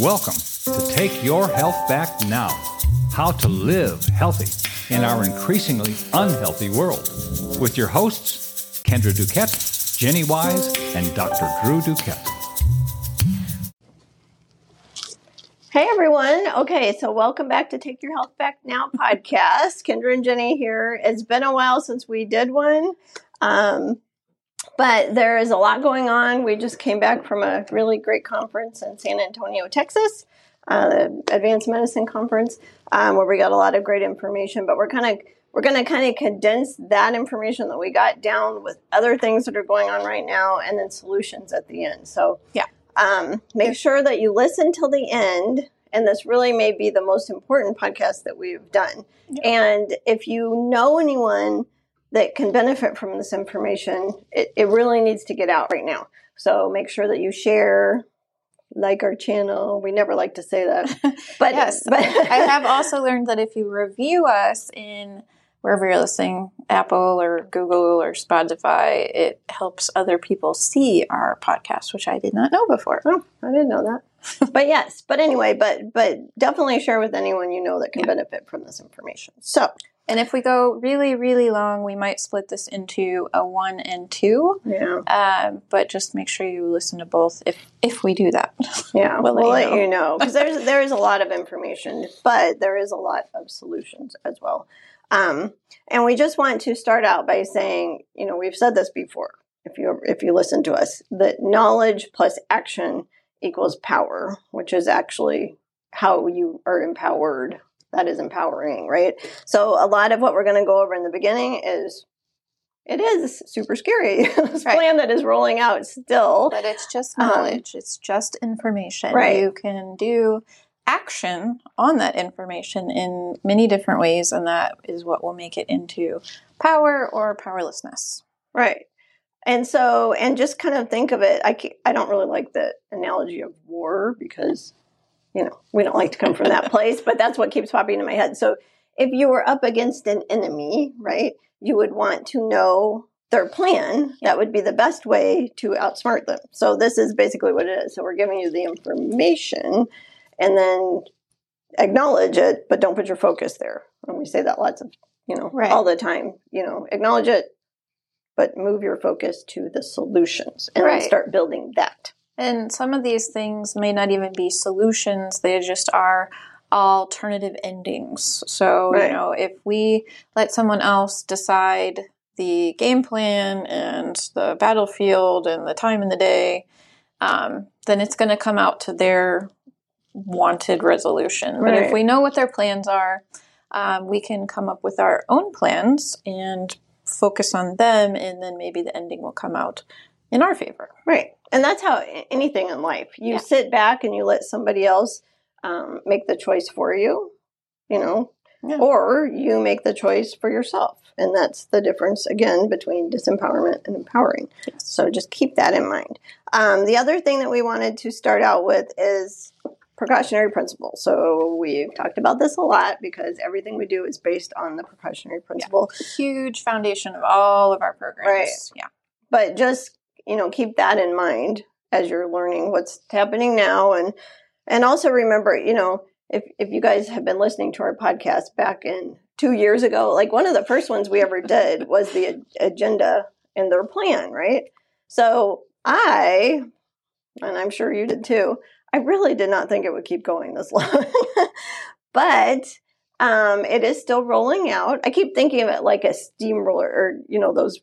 Welcome to Take Your Health Back Now How to Live Healthy in Our Increasingly Unhealthy World with your hosts, Kendra Duquette, Jenni Wise, and Dr. Drew Duquette. Hey everyone. Okay, so welcome back to Take Your Health Back Now podcast. Kendra and Jenni here. It's been a while since we did one. Um, but there is a lot going on. We just came back from a really great conference in San Antonio, Texas, uh, the Advanced Medicine Conference, um, where we got a lot of great information. But we're kind of we're going to kind of condense that information that we got down with other things that are going on right now, and then solutions at the end. So yeah, um, make sure that you listen till the end. And this really may be the most important podcast that we've done. And if you know anyone that can benefit from this information, it, it really needs to get out right now. So make sure that you share, like our channel. We never like to say that, but yes, but I have also learned that if you review us in wherever you're listening, Apple or Google or Spotify, it helps other people see our podcast, which I did not know before. Oh, I didn't know that. but yes, but anyway, but but definitely share with anyone you know that can yeah. benefit from this information. So and if we go really, really long, we might split this into a one and two. Yeah. Um, but just make sure you listen to both if if we do that. Yeah, we'll, we'll let you know because there's there is a lot of information, but there is a lot of solutions as well. Um, and we just want to start out by saying, you know, we've said this before. If you if you listen to us, that knowledge plus action equals power, which is actually how you are empowered that is empowering, right? So a lot of what we're going to go over in the beginning is it is super scary. this right. plan that is rolling out still. But it's just knowledge. Um, it's just information. Right. You can do action on that information in many different ways, and that is what will make it into power or powerlessness. Right. And so, and just kind of think of it. I, I don't really like the analogy of war because you know, we don't like to come from that place, but that's what keeps popping in my head. So if you were up against an enemy, right, you would want to know their plan. That would be the best way to outsmart them. So this is basically what it is. So we're giving you the information and then acknowledge it, but don't put your focus there. And we say that lots of, you know, right. all the time, you know, acknowledge it, but move your focus to the solutions and right. start building that. And some of these things may not even be solutions, they just are alternative endings. So, right. you know, if we let someone else decide the game plan and the battlefield and the time in the day, um, then it's going to come out to their wanted resolution. Right. But if we know what their plans are, um, we can come up with our own plans and focus on them, and then maybe the ending will come out in our favor. Right. And that's how anything in life. You yeah. sit back and you let somebody else um, make the choice for you, you know, yeah. or you make the choice for yourself. And that's the difference, again, between disempowerment and empowering. Yes. So just keep that in mind. Um, the other thing that we wanted to start out with is precautionary principle. So we've talked about this a lot because everything we do is based on the precautionary principle. Yeah. Huge foundation of all of our programs. Right. Yeah. But just you know, keep that in mind as you're learning what's happening now and and also remember, you know, if if you guys have been listening to our podcast back in 2 years ago, like one of the first ones we ever did was the agenda and their plan, right? So, I and I'm sure you did too. I really did not think it would keep going this long. but um, it is still rolling out. I keep thinking of it like a steamroller or, you know, those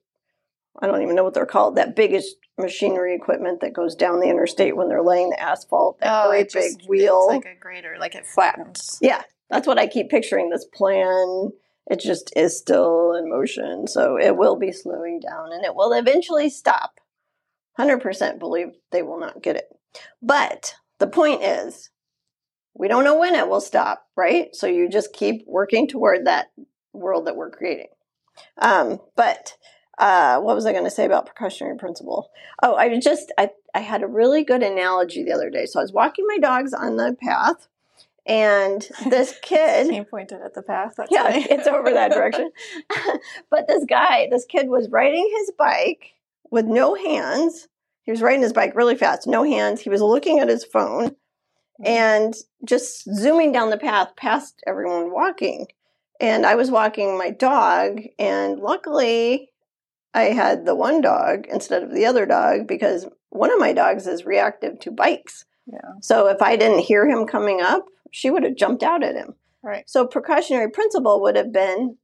I don't even know what they're called, that biggest machinery equipment that goes down the interstate when they're laying the asphalt, that oh, great just, big wheel. like a grader, like it flattens. Yeah, that's what I keep picturing this plan. It just is still in motion. So it will be slowing down and it will eventually stop. 100% believe they will not get it. But the point is, we don't know when it will stop, right? So you just keep working toward that world that we're creating. Um, but uh, what was I going to say about precautionary principle? Oh, I just I I had a really good analogy the other day. So I was walking my dogs on the path, and this kid he pointed at the path. That's yeah, it's over that direction. but this guy, this kid was riding his bike with no hands. He was riding his bike really fast, no hands. He was looking at his phone, and just zooming down the path past everyone walking. And I was walking my dog, and luckily I had the one dog instead of the other dog because one of my dogs is reactive to bikes. Yeah. So if I didn't hear him coming up, she would have jumped out at him. Right. So precautionary principle would have been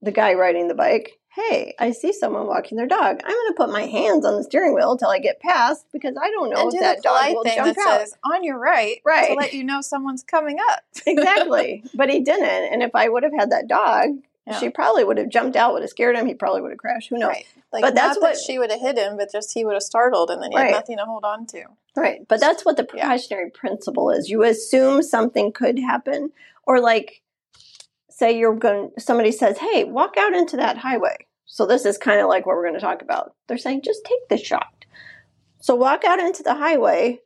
the guy riding the bike. Hey, I see someone walking their dog. I'm going to put my hands on the steering wheel until I get past because I don't know and if that dog will thing jump that out. says on your right, right, to let you know someone's coming up. exactly. But he didn't. And if I would have had that dog, Yeah. she probably would have jumped out, would have scared him. He probably would have crashed. Who knows? Right. Like But that's not what- that she would have hit him, but just he would have startled, and then he Right. had nothing to hold on to. Right. But that's what the Yeah. precautionary principle is. You assume something could happen, or like, say you're going. Somebody says, "Hey, walk out into that highway." So this is kind of like what we're going to talk about. They're saying, "Just take the shot." So walk out into the highway.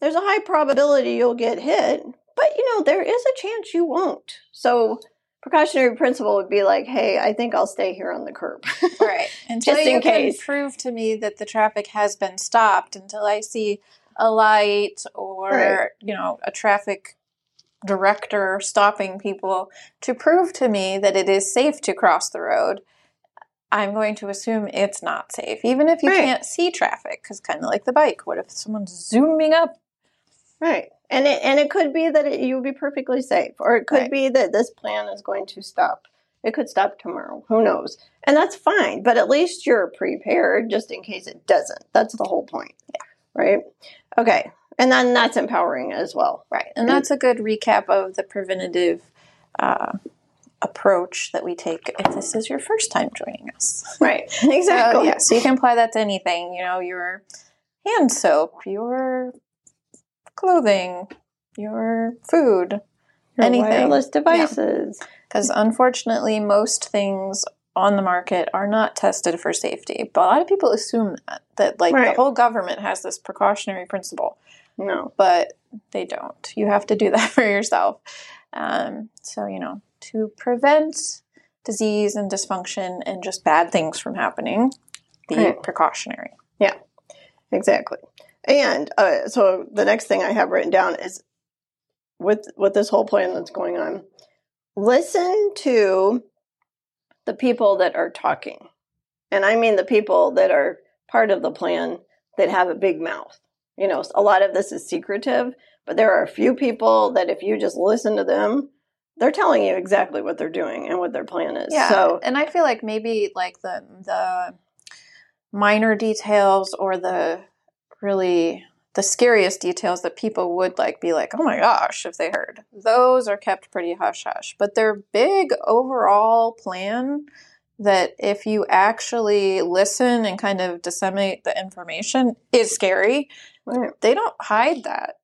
There's a high probability you'll get hit, but you know there is a chance you won't. So precautionary principle would be like, "Hey, I think I'll stay here on the curb." Right. Until Just you in can case. prove to me that the traffic has been stopped, until I see a light or Right. you know a traffic director stopping people to prove to me that it is safe to cross the road. I'm going to assume it's not safe, even if you Right. can't see traffic, because kind of like the bike. What if someone's zooming up? Right. And it and it could be that it, you'll be perfectly safe, or it could Right. be that this plan is going to stop. It could stop tomorrow. Who knows? And that's fine. But at least you're prepared just in case it doesn't. That's the whole point. Yeah. Right. Okay. And then that's empowering as well. Right. And that's a good recap of the preventative uh, approach that we take if this is your first time joining us. Right. So, Exactly. yeah, so you can apply that to anything, you know, your hand soap, your clothing, your food, Your anything. Wireless devices. Because unfortunately, most things on the market are not tested for safety. But a lot of people assume that, that like Right. the whole government has this precautionary principle, No. but they don't. You have to do that for yourself. Um, so, you know, to prevent disease and dysfunction and just bad things from happening, be Right. precautionary. Yeah, exactly. And uh, so the next thing I have written down is with with this whole plan that's going on, listen to the people that are talking. And I mean the people that are part of the plan that have a big mouth. You know, a lot of this is secretive, but there are a few people that if you just listen to them, they're telling you exactly what they're doing and what their plan is. Yeah, So and I feel like maybe like the the minor details or the really the scariest details that people would like be like, oh my gosh, if they heard those are kept pretty hush hush. But their big overall plan that if you actually listen and kind of disseminate the information is scary. Right. They don't hide that.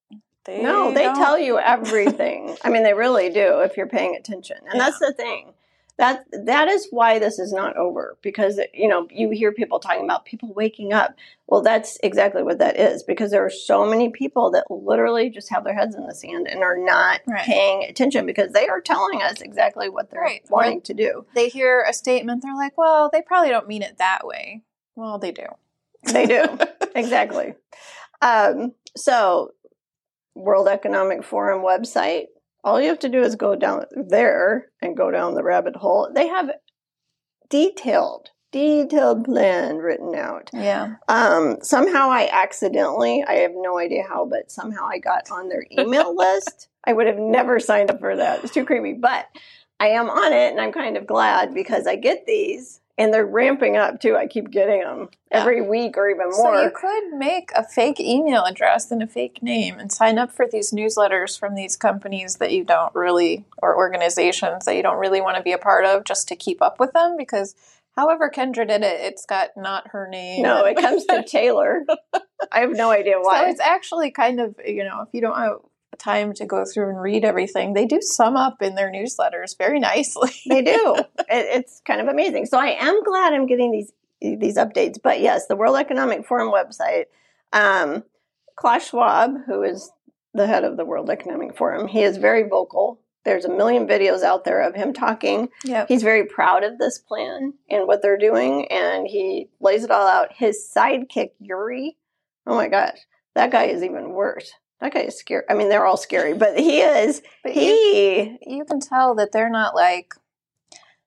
They No, they don't- tell you everything. I mean, they really do if you're paying attention. And that's the thing. That that is why this is not over because you know you hear people talking about people waking up. Well, that's exactly what that is because there are so many people that literally just have their heads in the sand and are not Right. paying attention because they are telling us exactly what they're Right. Wanting to do. They hear a statement, they're like, well, they probably don't mean it that way. Well, they do. They do exactly. Um, so, World Economic Forum website. All you have to do is go down there and go down the rabbit hole. They have detailed, detailed plan written out. Yeah. Um, somehow I accidentally, I have no idea how, but somehow I got on their email list. I would have never signed up for that. It's too creepy, but I am on it and I'm kind of glad because I get these and they're ramping up too. I keep getting them Yeah. every week or even more. So you could make a fake email address and a fake name and sign up for these newsletters from these companies that you don't really or organizations that you don't really want to be a part of just to keep up with them because however Kendra did it, it's got not her name. no, it comes to Taylor. I have no idea why. So it's actually kind of, you know, if you don't have time to go through and read everything, they do sum up in their newsletters very nicely. they do. It, it's kind of amazing. So I am glad I'm getting these these updates. But yes, the World Economic Forum website. Um, Klaus Schwab, who is the head of the World Economic Forum, he is very vocal. There's a million videos out there of him talking. Yep. He's very proud of this plan and what they're doing, and he lays it all out. His sidekick Yuri, oh my gosh, that guy is even worse. Is scary. I mean, they're all scary, but he is. But he. you, you can tell that they're not like,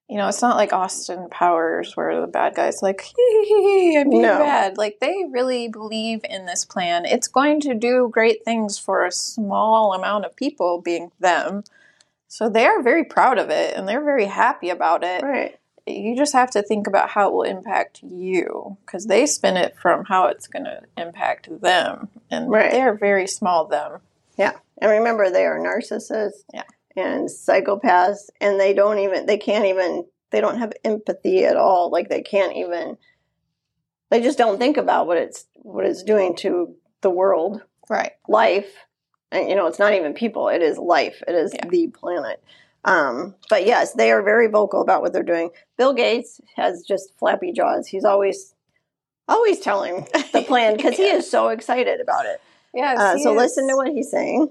you know, it's not like Austin Powers where the bad guy's like, hee hee hee, I'm being No. bad. Like they really believe in this plan. It's going to do great things for a small amount of people, being them. So they are very proud of it and they're very happy about it. right. You just have to think about how it will impact you because they spin it from how it's going to impact them. And Right. they're very small them. Yeah. And remember, they are narcissists. Yeah. And psychopaths, and they don't even, they can't even, they don't have empathy at all. Like they can't even, they just don't think about what it's, what it's doing to the world, Right. life. And, you know, it's not even people, it is life, it is Yeah. the planet. Um, but yes, they are very vocal about what they're doing. Bill Gates has just flappy jaws. He's always, always telling the plan because he is so excited about it. Yes. Uh, so is. listen to what he's saying.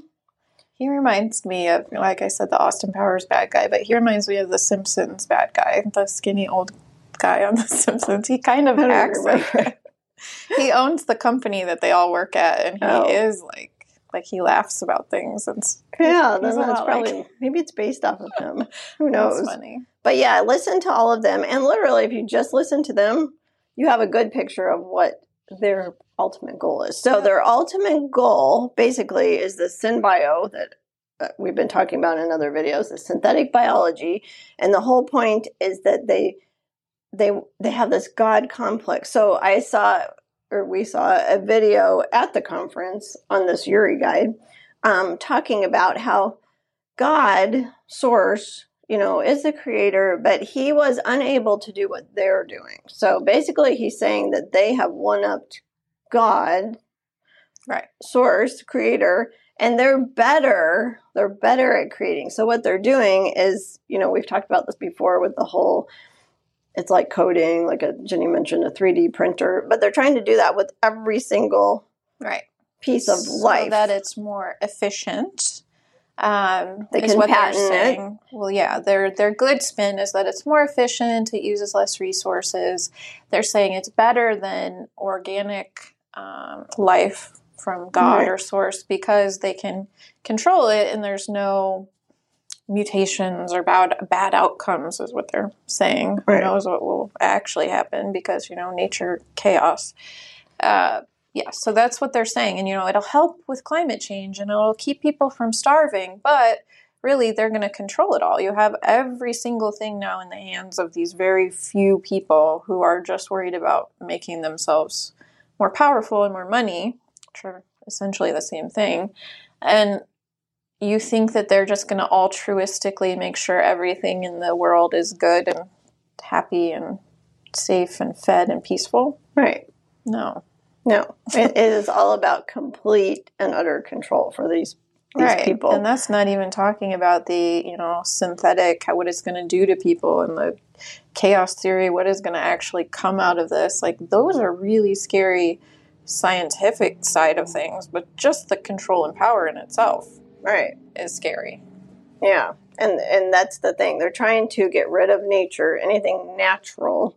He reminds me of, like I said, the Austin Powers bad guy, but he reminds me of the Simpsons bad guy, the skinny old guy on the Simpsons. He kind of acts like he owns the company that they all work at, and he Oh. is like like he laughs about things. And Yeah, He's then a that's like- probably maybe it's based off of him. Who knows? funny. But yeah, listen to all of them, and literally, if you just listen to them, you have a good picture of what their ultimate goal is. So Yeah. their ultimate goal, basically, is the synbio that uh, we've been talking about in other videos, the synthetic biology, and the whole point is that they they they have this god complex. So I saw or we saw a video at the conference on this Yuri guide um, talking about how God, source, you know, is the creator, but he was unable to do what they're doing. So basically, he's saying that they have one upped God, Right. source, creator, and they're better. They're better at creating. So what they're doing is, you know, we've talked about this before with the whole it's like coding, like a Jenni mentioned, a 3D printer, but they're trying to do that with every single Right. piece of so life. that it's more efficient. Um, They is what they're patent it. saying. Well, yeah, their their good spin is that it's more efficient. It uses less resources. They're saying it's better than organic um, life from God Right. or source because they can control it, and there's no mutations or bad bad outcomes is what they're saying. Right. Who knows what will actually happen because you know nature chaos. Uh, yeah, so that's what they're saying, and you know it'll help with climate change and it'll keep people from starving, but really they're going to control it all. You have every single thing now in the hands of these very few people who are just worried about making themselves more powerful and more money, which are essentially the same thing. And you think that they're just going to altruistically make sure everything in the world is good and happy and safe and fed and peaceful? right. No. No, it, is all about complete and utter control for these these right. people. And that's not even talking about the, you know, synthetic, how, what it's going to do to people and the chaos theory, what is going to actually come out of this. Like, those are really scary scientific side of things, but just the control and power in itself right. is scary. Yeah, and and that's the thing. They're trying to get rid of nature, anything natural,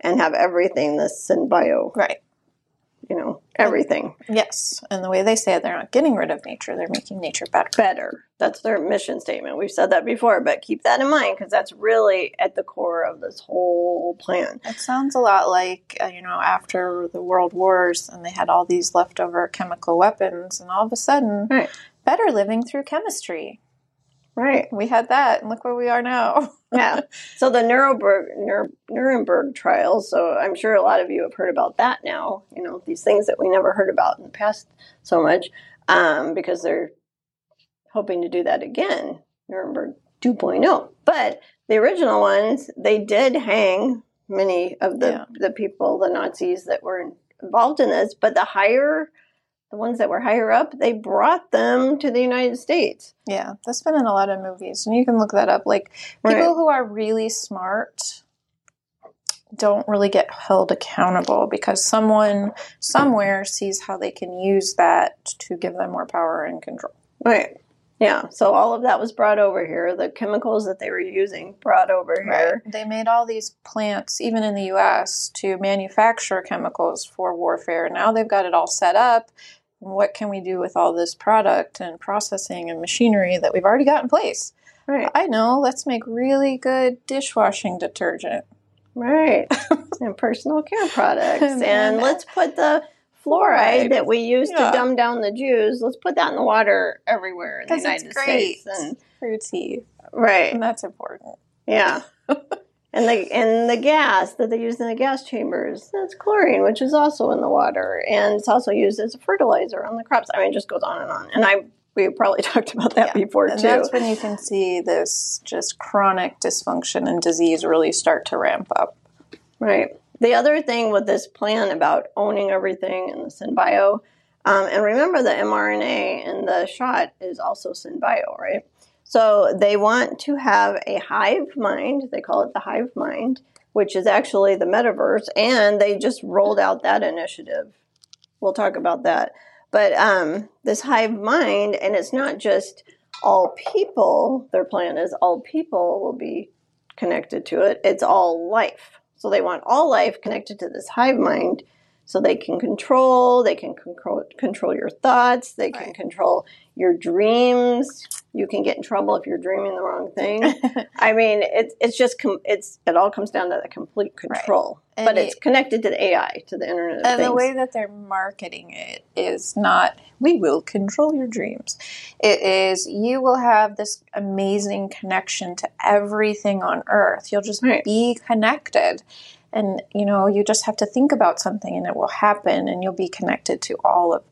and have everything the synbio. Right. You know, everything Yes. And the way they say it, they're not getting rid of nature, they're making nature better. better. That's their mission statement. We've said that before, but keep that in mind because that's really at the core of this whole plan. It sounds a lot like, uh, you know, after the world wars and they had all these leftover chemical weapons, and all of a sudden, Right. Better living through chemistry. Right. We had that, and look where we are now. Yeah. So the Nuremberg Nuremberg trials. So I'm sure a lot of you have heard about that now. You know these things that we never heard about in the past so much um, because they're hoping to do that again. Nuremberg 2.0. But the original ones, they did hang many of the Yeah. the people, the Nazis that were involved in this. But the higher, the ones that were higher up, they brought them to the United States. Yeah, that's been in a lot of movies, and you can look that up. Like people Right. who are really smart don't really get held accountable because someone somewhere sees how they can use that to give them more power and control. Right. Yeah. So all of that was brought over here. The chemicals that they were using brought over here. They made all these plants, even in the U.S., to manufacture chemicals for warfare. Now they've got it all set up. What can we do with all this product and processing and machinery that we've already got in place? Right. I know, let's make really good dishwashing detergent. Right. and personal care products. And and let's put the fluoride Fluoride. that we use Yeah. to dumb down the Jews, let's put that in the water everywhere in the United great States. And, for your teeth. right. And that's important. Yeah. and the and the gas that they use in the gas chambers, that's chlorine, which is also in the water. And it's also used as a fertilizer on the crops. I mean it just goes on and on. And I we probably talked about that Yeah. before And too. that's when you can see this just chronic dysfunction and disease really start to ramp up. Right. The other thing with this plan about owning everything and the synbio, um, and remember the mRNA and the shot is also synbio, right? So they want to have a hive mind. They call it the hive mind, which is actually the metaverse, and they just rolled out that initiative. We'll talk about that. But um, this hive mind, and it's not just all people. Their plan is all people will be connected to it. It's all life. So they want all life connected to this hive mind so they can control, they can control control your thoughts, they can Right. control your dreams. You can get in trouble if you're dreaming the wrong thing. I mean, it's it's just com- it's it all comes down to the complete control. And But it- it's connected to the AI, to the Internet of And Things. the way that they're marketing it is not, we will control your dreams. It is, you will have this amazing connection to everything on earth. You'll just Right. be connected. And, you know, you just have to think about something and it will happen and you'll be connected to all of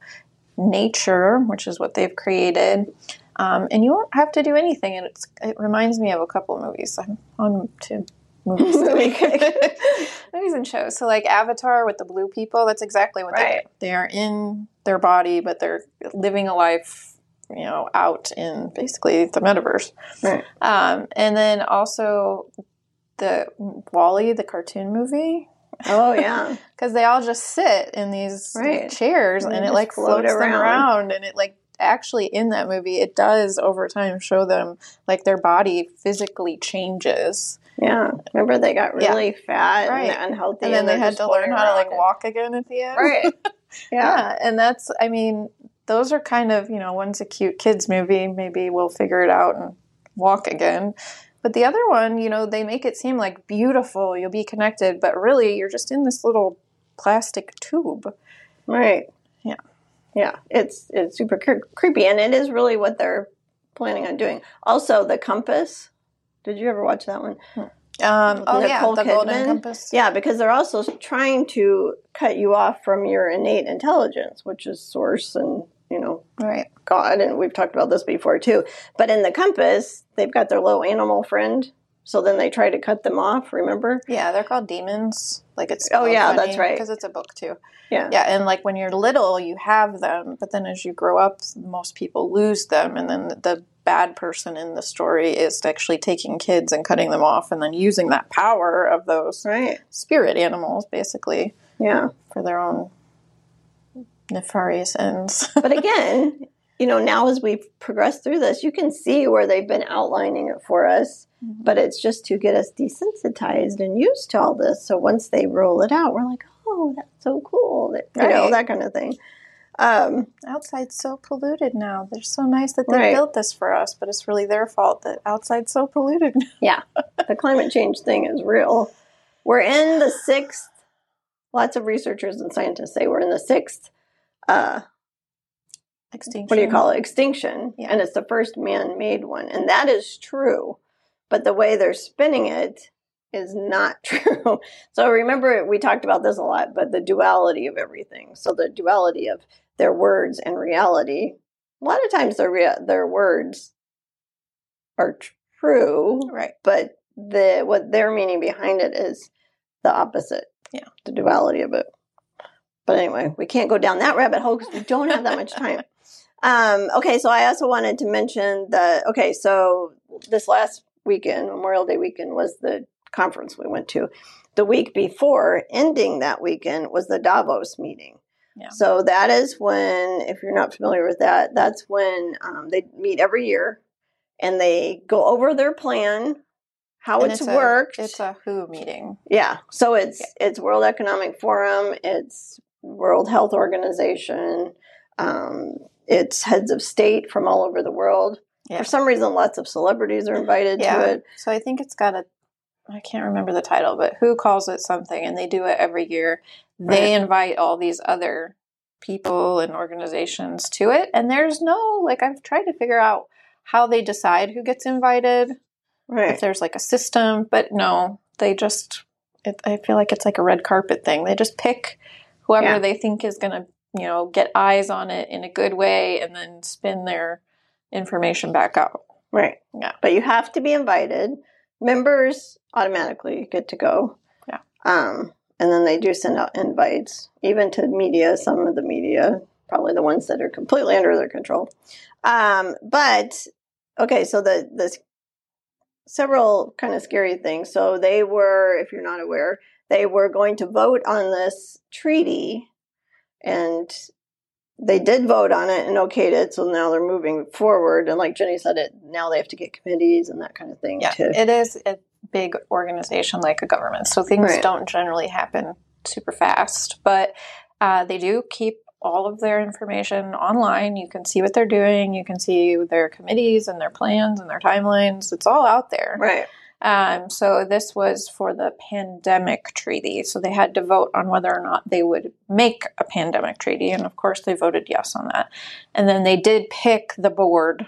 nature, which is what they've created. Um, and you won't have to do anything. And it's, it reminds me of a couple of movies. I'm on to movies. Movie kick. movies and shows. So like Avatar with the blue people, that's exactly what Right. they they are in their body, but they're living a life, you know, out in basically the metaverse. Right. Um, and then also the WALL-E, the cartoon movie, Oh yeah. because they all just sit in these Right. chairs And and, it like float floats them around. around and it like actually in that movie it does over time show them like their body physically changes Yeah. Remember they got Yeah. really fat Right. and unhealthy and then they they're had to learn how to like walk again at the end Right. Yeah. yeah and that's i mean those are kind of you know one's a cute kids movie maybe we'll figure it out and walk again but the other one you know they make it seem like beautiful you'll be connected but really you're just in this little plastic tube Right. Yeah. Yeah. It's it's super cre- creepy, and it is really what they're planning on doing. Also, the compass. Did you ever watch that one? um, oh yeah Nicole the golden compass Yeah, because they're also trying to cut you off from your innate intelligence, which is source and you know right God, and we've talked about this before too. But in the compass, they've got their little animal friend. So then they try to cut them off. Remember? yeah they're called daemons like it's Oh, yeah, that's right. because it's a book too Yeah. yeah and like when you're little you have them but then as you grow up most people lose them and then the bad person in the story is actually taking kids and cutting them off and then using that power of those Right. spirit animals basically Yeah. for their own nefarious ends but again, you know, now as we've progressed through this, you can see where they've been outlining it for us, Mhm. but it's just to get us desensitized and used to all this. So once they roll it out, we're like, oh, that's so cool. That, you know, that kind of thing. Um, outside's so polluted now they're so nice that they Right. built this for us but it's really their fault that outside's so polluted yeah, the climate change thing is real. We're in the sixth, lots of researchers and scientists say we're in the sixth, uh, extinction what do you call it? Extinction. Yeah. And it's the first man made one. And that is true. But the way they're spinning it is not true. so remember, we talked about this a lot, but the duality of everything. So the duality of their words and reality. A lot of times their, rea- their words are true, right but the what their meaning behind it is the opposite. Yeah. The duality of it. But anyway, we can't go down that rabbit hole because we don't have that much time. Um, okay, so I also wanted to mention that. okay, so this last weekend, Memorial Day weekend, was the conference we went to. The week before, ending that weekend, was the Davos meeting. Yeah. So that is when, if you're not familiar with that, that's when um, they meet every year and they go over their plan, how And it's, a- worked. it's a who meeting Yeah. So it's it's World Economic Forum, it's World Health Organization, Um, it's heads of state from all over the world. Yeah. For some reason, lots of celebrities are invited yeah. to it. So I think it's got a, I can't remember the title, but who calls it something, and they do it every year. They right. invite all these other people and organizations to it, and there's no like I've tried to figure out how they decide who gets invited. Right. If there's like a system, but no, they just. It, I feel like it's like a red carpet thing. They just pick whoever yeah. they think is going to you know, get eyes on it in a good way and then spin their information back out. Right. Yeah. But you have to be invited. Members automatically get to go. Yeah. Um, and then they do send out invites, even to media, some of the media, probably the ones that are completely under their control. Um, but okay, so the the several kind of scary things. So they were, if you're not aware, they were going to vote on this treaty and they did vote on it and okayed it, so now they're moving forward. And like Jenni said, it now they have to get committees and that kind of thing. Yeah, too. it is a big organization like a government, so things right. don't generally happen super fast. But uh, they do keep all of their information online. You can see what they're doing. You can see their committees and their plans and their timelines. It's all out there. Right. Um, so this was for the pandemic treaty. So they had to vote on whether or not they would make a pandemic treaty, and of course they voted yes on that. And then they did pick the board.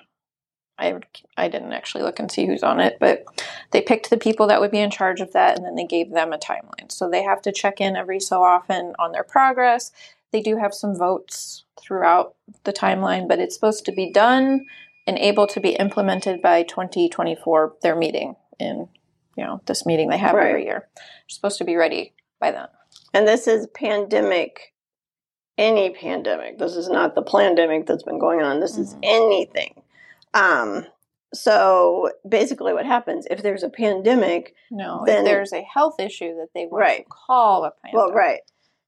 I I didn't actually look and see who's on it, but they picked the people that would be in charge of that, and then they gave them a timeline. So they have to check in every so often on their progress. They do have some votes throughout the timeline, but it's supposed to be done and able to be implemented by 2024, their meeting in you know this meeting they have right. every year. They're supposed to be ready by then. And this is pandemic, any pandemic. This is not the pandemic that's been going on. This mm-hmm. is anything. Um, so basically, what happens if there's a pandemic? No, then there's a health issue that they want right. to call a pandemic. Well, right.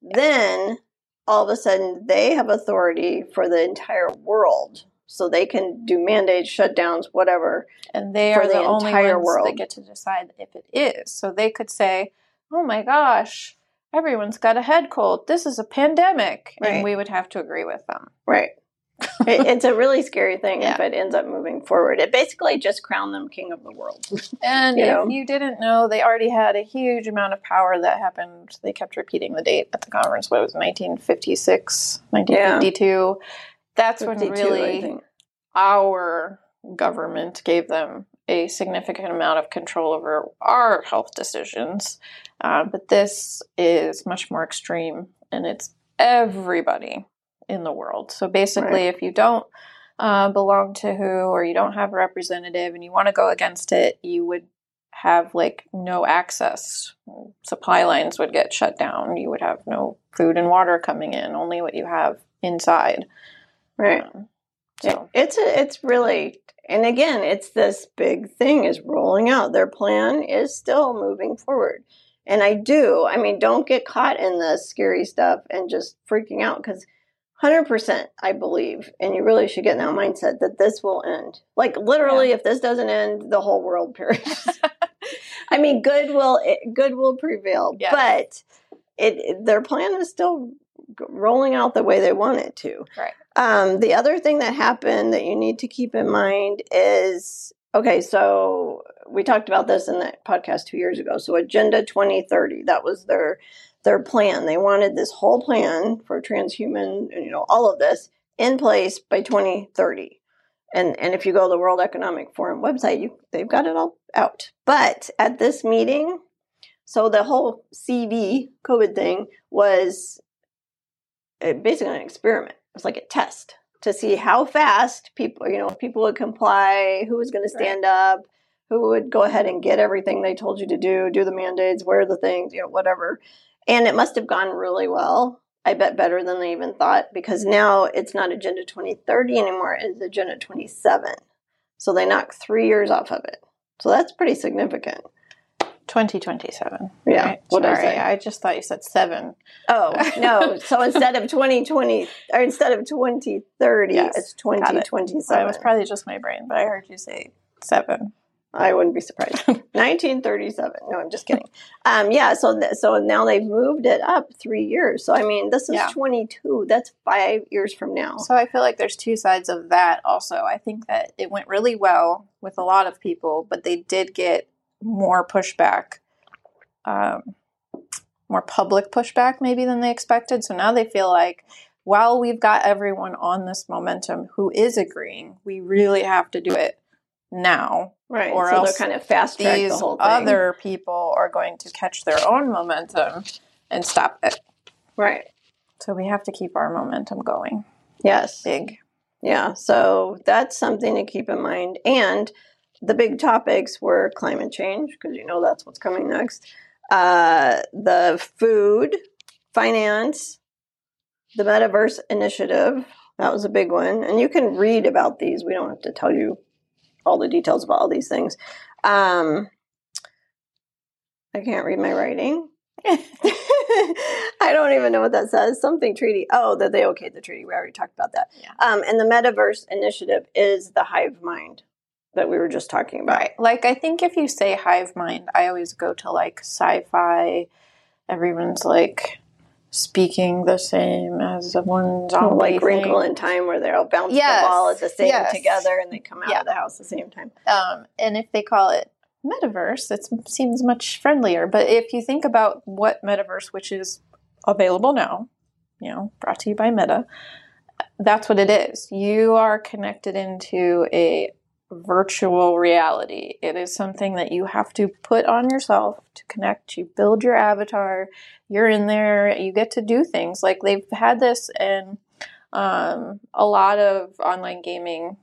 Yeah. Then all of a sudden, they have authority for the entire world so they can do mandates, shutdowns, whatever. And they are the, the only ones world. that get to decide if it is. So they could say, "Oh my gosh, everyone's got a head cold. This is a pandemic," right. and we would have to agree with them. Right. it, it's a really scary thing yeah. if it ends up moving forward. It basically just crowned them king of the world. and you if know? you didn't know, they already had a huge amount of power that happened. They kept repeating the date at the conference. What was it, 1956, 1952? Yeah. That's when really our government gave them a significant amount of control over our health decisions. Uh, but this is much more extreme and it's everybody in the world. So basically, right. if you don't uh, belong to who or you don't have a representative and you want to go against it, you would have like no access. Supply lines would get shut down. You would have no food and water coming in, only what you have inside. Right. Um, so it's a, it's really and again, it's this big thing is rolling out. Their plan is still moving forward. And I do. I mean, don't get caught in the scary stuff and just freaking out because 100% I believe, and you really should get in that mindset that this will end. Like literally, yeah. if this doesn't end, the whole world perishes. I mean, good will good will prevail, yes. but it, it, their plan is still rolling out the way they want it to. Right. Um, the other thing that happened that you need to keep in mind is okay, so we talked about this in that podcast two years ago. So Agenda 2030, that was their their plan. They wanted this whole plan for transhuman, you know, all of this in place by 2030. And and if you go to the World Economic Forum website, you they've got it all out. But at this meeting, so the whole CV COVID thing was basically an experiment. It was like a test to see how fast people, you know, people would comply, who was going to stand right. up, who would go ahead and get everything they told you to do, do the mandates, wear the things, you know, whatever. And it must have gone really well. I bet better than they even thought because now it's not Agenda 2030 anymore, it's Agenda 27. So they knocked three years off of it. So that's pretty significant. 2027. Yeah. Right? What Sorry, I, I just thought you said seven. Oh, no. so instead of 2020, or instead of 2030, yes, it's 2027. It. Well, it was probably just my brain, but I heard you say seven. I wouldn't be surprised. 1937. No, I'm just kidding. Um, yeah, so th- so now they've moved it up three years. So I mean, this is Yeah. 22. That's five years from now. So I feel like there's two sides of that also. I think that it went really well with a lot of people, but they did get more pushback, um, more public pushback maybe than they expected. So now they feel like while we've got everyone on this momentum who is agreeing, we really have to do it now. right. or so else kind of fast the These thing. other people are going to catch their own momentum and stop it. right. So we have to keep our momentum going Yes. big. Yeah, so that's something to keep in mind. And the big topics were climate change, because you know that's what's coming next. Uh, the food, finance, the metaverse initiative. That was a big one. And you can read about these. We don't have to tell you all the details about all these things. Um, I can't read my writing. I don't even know what that says. Something treaty. Oh, that they okayed the treaty. We already talked about that. Yeah. Um, and the metaverse initiative is the hive mind that we were just talking about. Right. Like I think if you say hive mind, I always go to like sci-fi. Everyone's like speaking the same as the one zombie. like Wrinkle in Time, where they all bounce Yes, the ball at the same yes. together and they come out Yeah. of the house at the same time. Um, and if they call it metaverse, it seems much friendlier. But if you think about what metaverse, which is available now, you know, brought to you by Meta, that's what it is. You are connected into a virtual reality. It is something that you have to put on yourself to connect. You build your avatar. You're in there. You get to do things like they've had this, in um, a lot of online gaming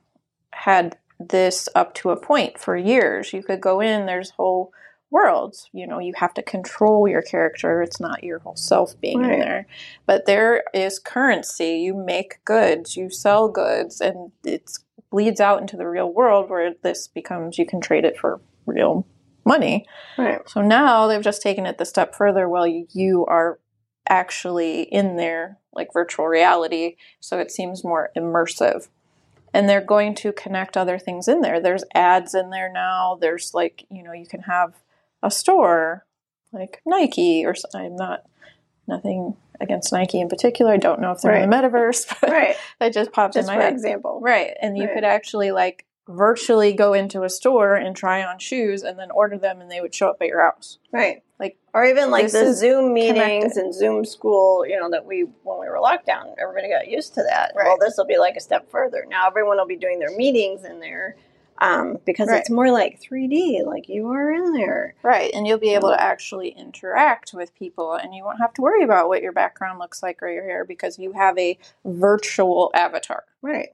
had this up to a point for years. You could go in, there's whole worlds. You know, you have to control your character. It's not your whole self being Right. in there. But there is currency. You make goods, you sell goods, and it bleeds out into the real world where this becomes you can trade it for real money. Right. So now they've just taken it the step further while you, you are actually in there, like virtual reality. So it seems more immersive. And they're going to connect other things in there. There's ads in there now. There's like, you know, you can have a store like Nike or I'm not, nothing against Nike in particular. I don't know if they're in the metaverse, but Right. that just popped Just in my head. example. Right. And you Right. could actually like virtually go into a store and try on shoes and then order them and they would show up at your house. Right. Like, or even like the Zoom meetings connected. and Zoom school, you know, that we when we were locked down, everybody got used to that. Right. Well, this will be like a step further. Now everyone will be doing their meetings in there. Um, because Right. it's more like 3D, like you are in there. Right. And you'll be able to actually interact with people and you won't have to worry about what your background looks like or your hair because you have a virtual avatar. Right.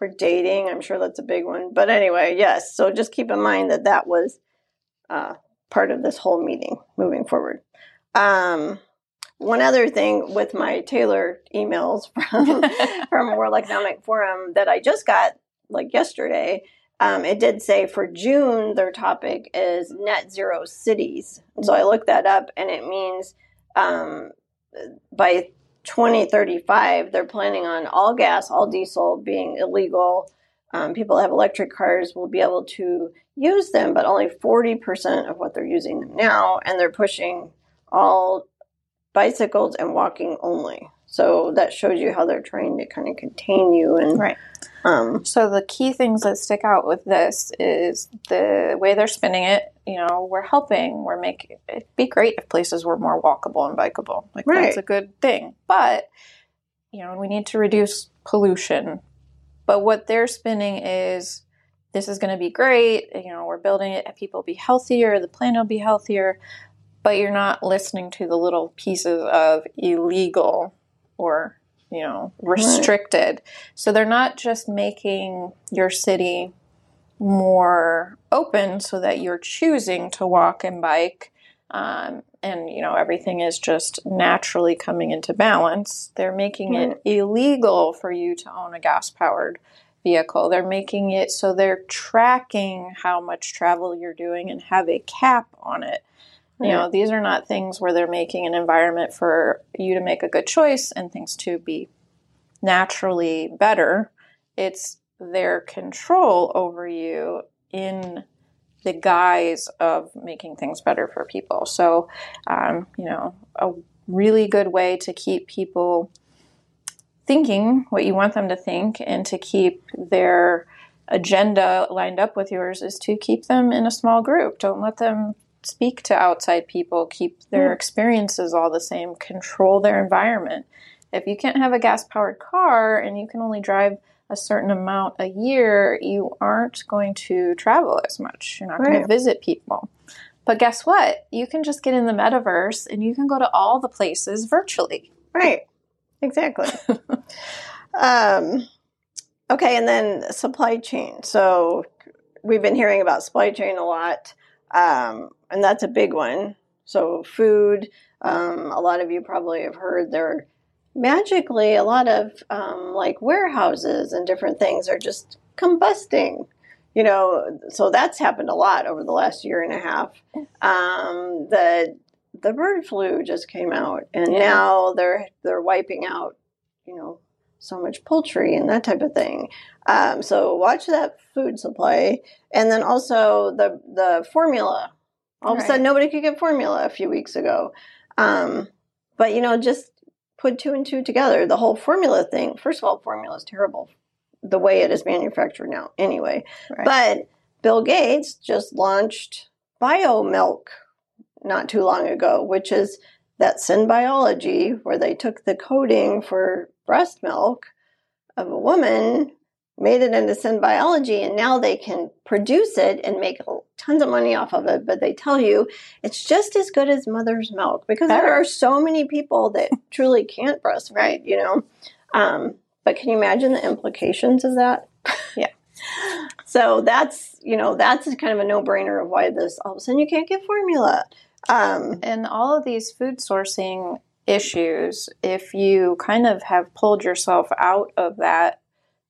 Or dating, I'm sure that's a big one. But anyway, yes. So just keep in mind that that was uh, part of this whole meeting moving forward. Um, one other thing with my Taylor emails from from World Economic Forum that I just got like yesterday, um, it did say for June their topic is net zero cities. So I looked that up, and it means um, by 2035 they're planning on all gas, all diesel being illegal. Um, people that have electric cars will be able to use them, but only 40% of what they're using them now, and they're pushing all bicycles and walking only. So that shows you how they're trying to kind of contain you and Right. um, So the key things that stick out with this is the way they're spinning it. You know, we're helping. We're making. It'd be great if places were more walkable and bikeable. Like Right. that's a good thing. But you know, we need to reduce pollution. But what they're spinning is this is going to be great. You know, we're building it. People will be healthier. The planet will be healthier. But you're not listening to the little pieces of illegal or you know restricted. So they're not just making your city more open so that you're choosing to walk and bike um, and you know everything is just naturally coming into balance. They're making it illegal for you to own a gas powered vehicle. They're making it so they're tracking how much travel you're doing and have a cap on it you know these are not things where they're making an environment for you to make a good choice and things to be naturally better it's their control over you in the guise of making things better for people. So, um, you know, a really good way to keep people thinking what you want them to think and to keep their agenda lined up with yours is to keep them in a small group. Don't let them speak to outside people, keep their mm. experiences all the same, control their environment. If you can't have a gas powered car and you can only drive a certain amount a year, you aren't going to travel as much. You're not right. going to visit people. But guess what? You can just get in the metaverse and you can go to all the places virtually. Right. Exactly. um, okay, and then supply chain. So we've been hearing about supply chain a lot, um, and that's a big one. So food. Um, a lot of you probably have heard there magically a lot of um, like warehouses and different things are just combusting you know so that's happened a lot over the last year and a half um, the the bird flu just came out and yeah. now they're they're wiping out you know so much poultry and that type of thing um, so watch that food supply and then also the the formula all right. of a sudden nobody could get formula a few weeks ago um, but you know just put two and two together. The whole formula thing, first of all, formula is terrible the way it is manufactured now, anyway. Right. But Bill Gates just launched Biomilq not too long ago, which is that synbiology where they took the coding for breast milk of a woman made it into synbiology and now they can produce it and make tons of money off of it. But they tell you it's just as good as mother's milk because Better. there are so many people that truly can't breastfeed right. you know? Um, but can you imagine the implications of that? Yeah. So that's you know that's kind of a no-brainer of why this all of a sudden you can't get formula. Um, and all of these food sourcing issues if you kind of have pulled yourself out of that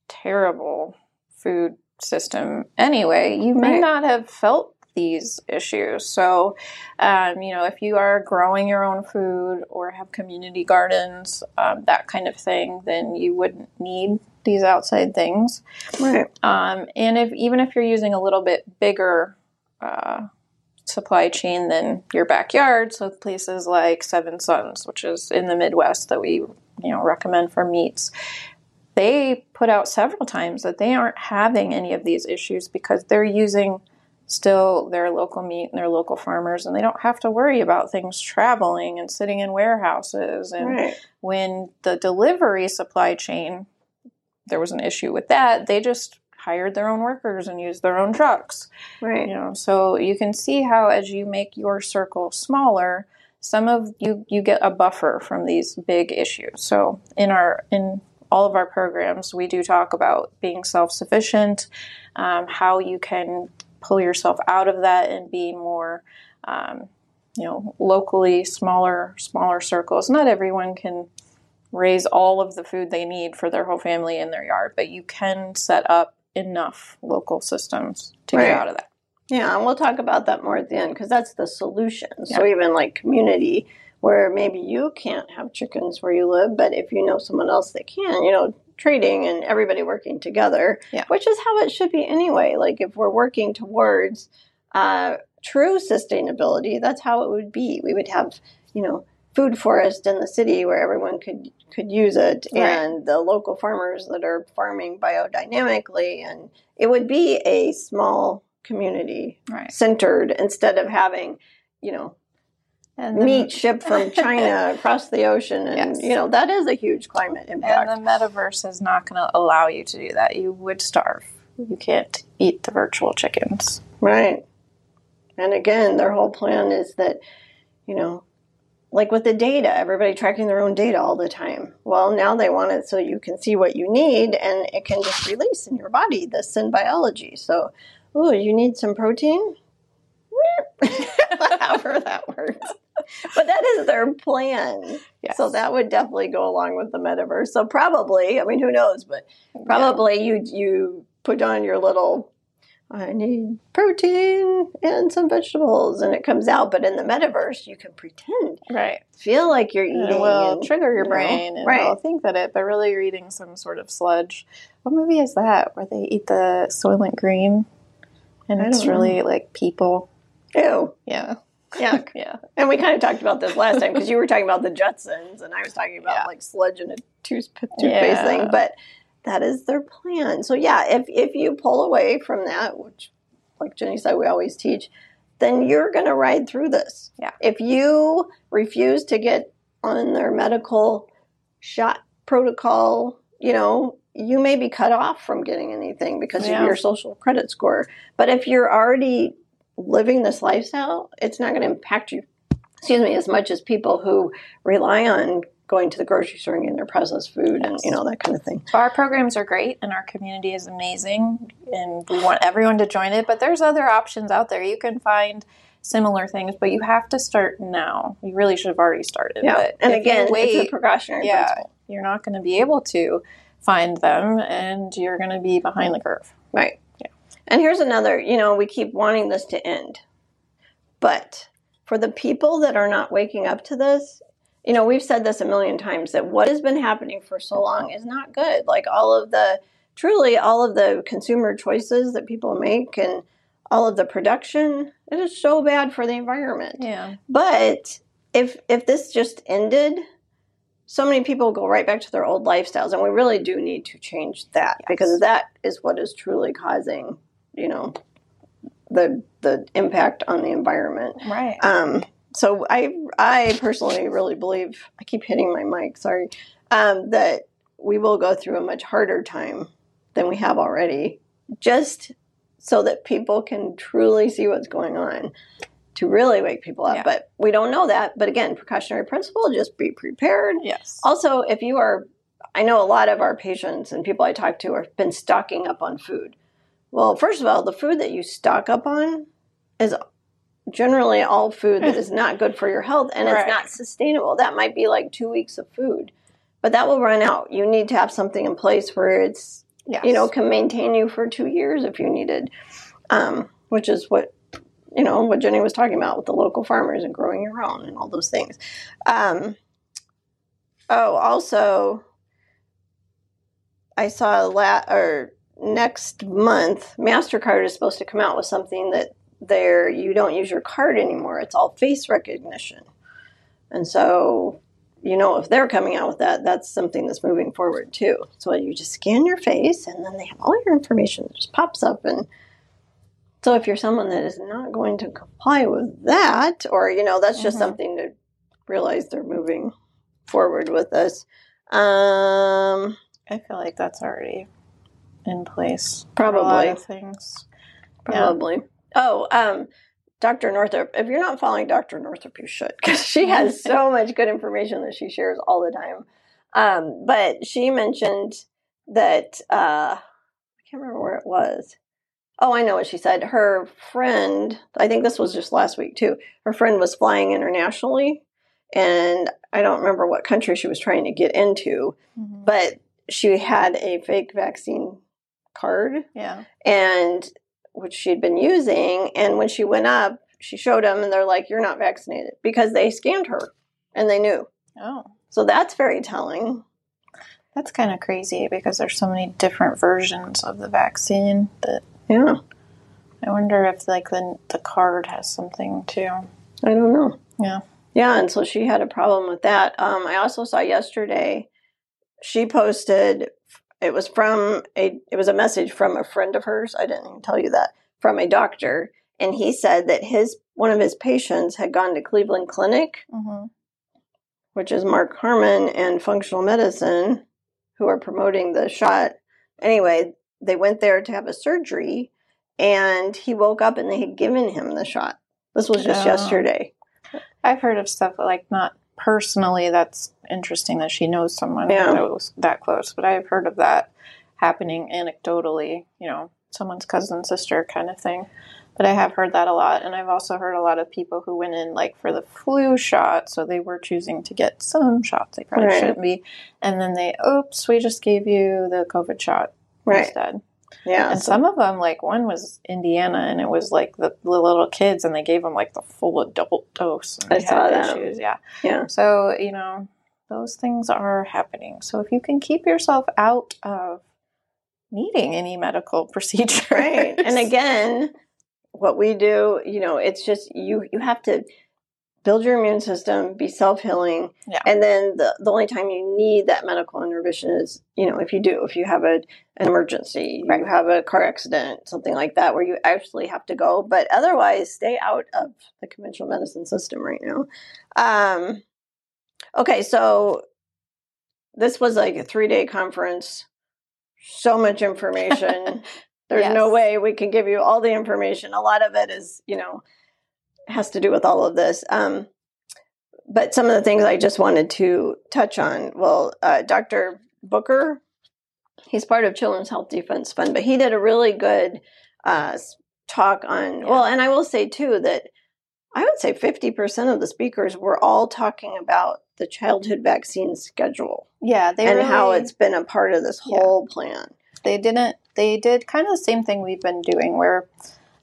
terrible food system anyway, you may right. not have felt these issues. So, um, you know, if you are growing your own food or have community gardens, um, that kind of thing, then you wouldn't need these outside things. Right. Um, and if even if you're using a little bit bigger uh, supply chain than your backyard, so places like Seven Sons, which is in the Midwest that we you know recommend for meats they put out several times that they aren't having any of these issues because they're using still their local meat and their local farmers and they don't have to worry about things traveling and sitting in warehouses. And right. when the delivery supply chain there was an issue with that they just hired their own workers and used their own trucks. Right. You know so you can see how as you make your circle smaller some of you you get a buffer from these big issues. So in our in all of our programs, we do talk about being self sufficient, um, how you can pull yourself out of that and be more, um, you know, locally smaller, smaller circles. Not everyone can raise all of the food they need for their whole family in their yard, but you can set up enough local systems to right. get out of that. Yeah, and we'll talk about that more at the end because that's the solution. Yeah. So even like community where maybe you can't have chickens where you live, but if you know someone else that can, you know, trading and everybody working together, yeah. which is how it should be anyway. Like if we're working towards uh, true sustainability, that's how it would be. We would have, you know, food forest in the city where everyone could could use it, right. and the local farmers that are farming biodynamically, and it would be a small community right. centered instead of having, you know, and meat shipped from China across the ocean, and yes. you know that is a huge climate impact. And the metaverse is not going to allow you to do that. You would starve. You can't eat the virtual chickens, right? And again, their whole plan is that you know, like with the data, everybody tracking their own data all the time. Well, now they want it so you can see what you need, and it can just release in your body the synbiology. So, oh, you need some protein. However that works but that is their plan. Yes. So that would definitely go along with the metaverse. So probably, I mean, who knows? But probably yeah. you you put on your little. Uh, I need protein and some vegetables, and it comes out. But in the metaverse, you can pretend, right? Feel like you're eating. It will and, trigger your brain, know, and right. will think that it, but really you're eating some sort of sludge. What movie is that where they eat the Soylent Green? And it's really know. like people. Ew. Yeah. Yeah. yeah. And we kind of talked about this last time because you were talking about the Jetsons and I was talking about yeah. like sludge and a tooth, toothpaste yeah. thing. But that is their plan. So yeah, if if you pull away from that, which like Jenni said, we always teach, then you're going to ride through this. Yeah. If you refuse to get on their medical shot protocol, you know, you may be cut off from getting anything because yeah. of your social credit score. But if you're already living this lifestyle, it's not going to impact you, excuse me, as much as people who rely on going to the grocery store and getting their processed food yes. and you know that kind of thing. So our programs are great and our community is amazing and we want everyone to join it, but there's other options out there. You can find similar things, but you have to start now. You really should have already started. Yeah. But and again, wait, it's a precautionary yeah, principle. You're not going to be able to find them and you're going to be behind the curve. Right. And here's another, you know, we keep wanting this to end. But for the people that are not waking up to this, you know, we've said this a million times that what has been happening for so long is not good. Like all of the, truly, all of the consumer choices that people make and all of the production, it is so bad for the environment. Yeah. But if if this just ended, so many people go right back to their old lifestyles, and we really do need to change that yes. because that is what is truly causing, you know, the the impact on the environment. Right. Um, so I I personally really believe I keep hitting my mic. Sorry, um, that we will go through a much harder time than we have already, just so that people can truly see what's going on to really wake people up. Yeah. But we don't know that. But again, precautionary principle: just be prepared. Yes. Also, if you are, I know a lot of our patients and people I talk to have been stocking up on food. Well, first of all, the food that you stock up on is generally all food that is not good for your health and right. it's not sustainable. That might be like two weeks of food, but that will run out. You need to have something in place where it's, yes. you know, can maintain you for two years if you needed, um, which is what, you know, what Jenni was talking about with the local farmers and growing your own and all those things. Um, oh, also, I saw a la- or next month, MasterCard is supposed to come out with something that there you don't use your card anymore. It's all face recognition. And so, you know, if they're coming out with that, that's something that's moving forward too. So you just scan your face and then they have all your information that just pops up. And so if you're someone that is not going to comply with that, or, you know, that's just mm-hmm. something to realize they're moving forward with this. Um, I feel like that's already in place. Probably. things. Probably. Yeah. Oh, um, Dr. Northrup. If you're not following Dr. Northrup, you should because she has so much good information that she shares all the time. Um, but she mentioned that uh, I can't remember where it was. Oh, I know what she said. Her friend, I think this was just last week too. Her friend was flying internationally, and I don't remember what country she was trying to get into, mm-hmm. but she had a fake vaccine card. Yeah. And which she'd been using. And when she went up, she showed them, and they're like, "You're not vaccinated," because they scanned her and they knew. Oh, so that's very telling. That's kind of crazy because there's so many different versions of the vaccine that. Yeah. I wonder if like the the card has something too. I don't know. Yeah. Yeah, and so she had a problem with that. Um, I also saw yesterday she posted it was from a it was a message from a friend of hers. I didn't even tell you that from a doctor, and he said that his one of his patients had gone to Cleveland Clinic, mm-hmm. which is Mark Hyman and functional medicine, who are promoting the shot. Anyway, they went there to have a surgery, and he woke up and they had given him the shot. This was just oh. yesterday. I've heard of stuff like not personally, that's interesting that she knows someone yeah. that was that close. But I've heard of that happening anecdotally, you know, someone's cousin, sister kind of thing. But I have heard that a lot. And I've also heard a lot of people who went in like for the flu shot. So they were choosing to get some shots they probably right. shouldn't be. And then they, oops, we just gave you the COVID shot right. instead. Yeah. And some of them, like one was Indiana, and it was like the, the little kids, and they gave them like the full adult dose. And I saw that. Issues. Yeah. Yeah. So you know, those things are happening. So if you can keep yourself out of needing any medical procedure, right? And again, what we do, you know, it's just you you have to build your immune system, be self healing, Yeah. and then the the only time you need that medical intervention is you know if you do if you have a an emergency, Right. you have a car accident, something like that, where you actually have to go. But otherwise, stay out of the conventional medicine system right now. Um, okay, so this was like a three day conference. So much information. There's no way we can give you all the information. A lot of it is, you know, has to do with all of this. Um, but some of the things I just wanted to touch on. Well, uh, Dr. Hooker, he's part of Children's Health Defense Fund, but he did a really good uh, talk on. Well, and I will say too that I would say 50% of the speakers were all talking about the childhood vaccine schedule Yeah, they and how it's been a part of this Yeah. whole plan. they didn't they did kind of the same thing we've been doing where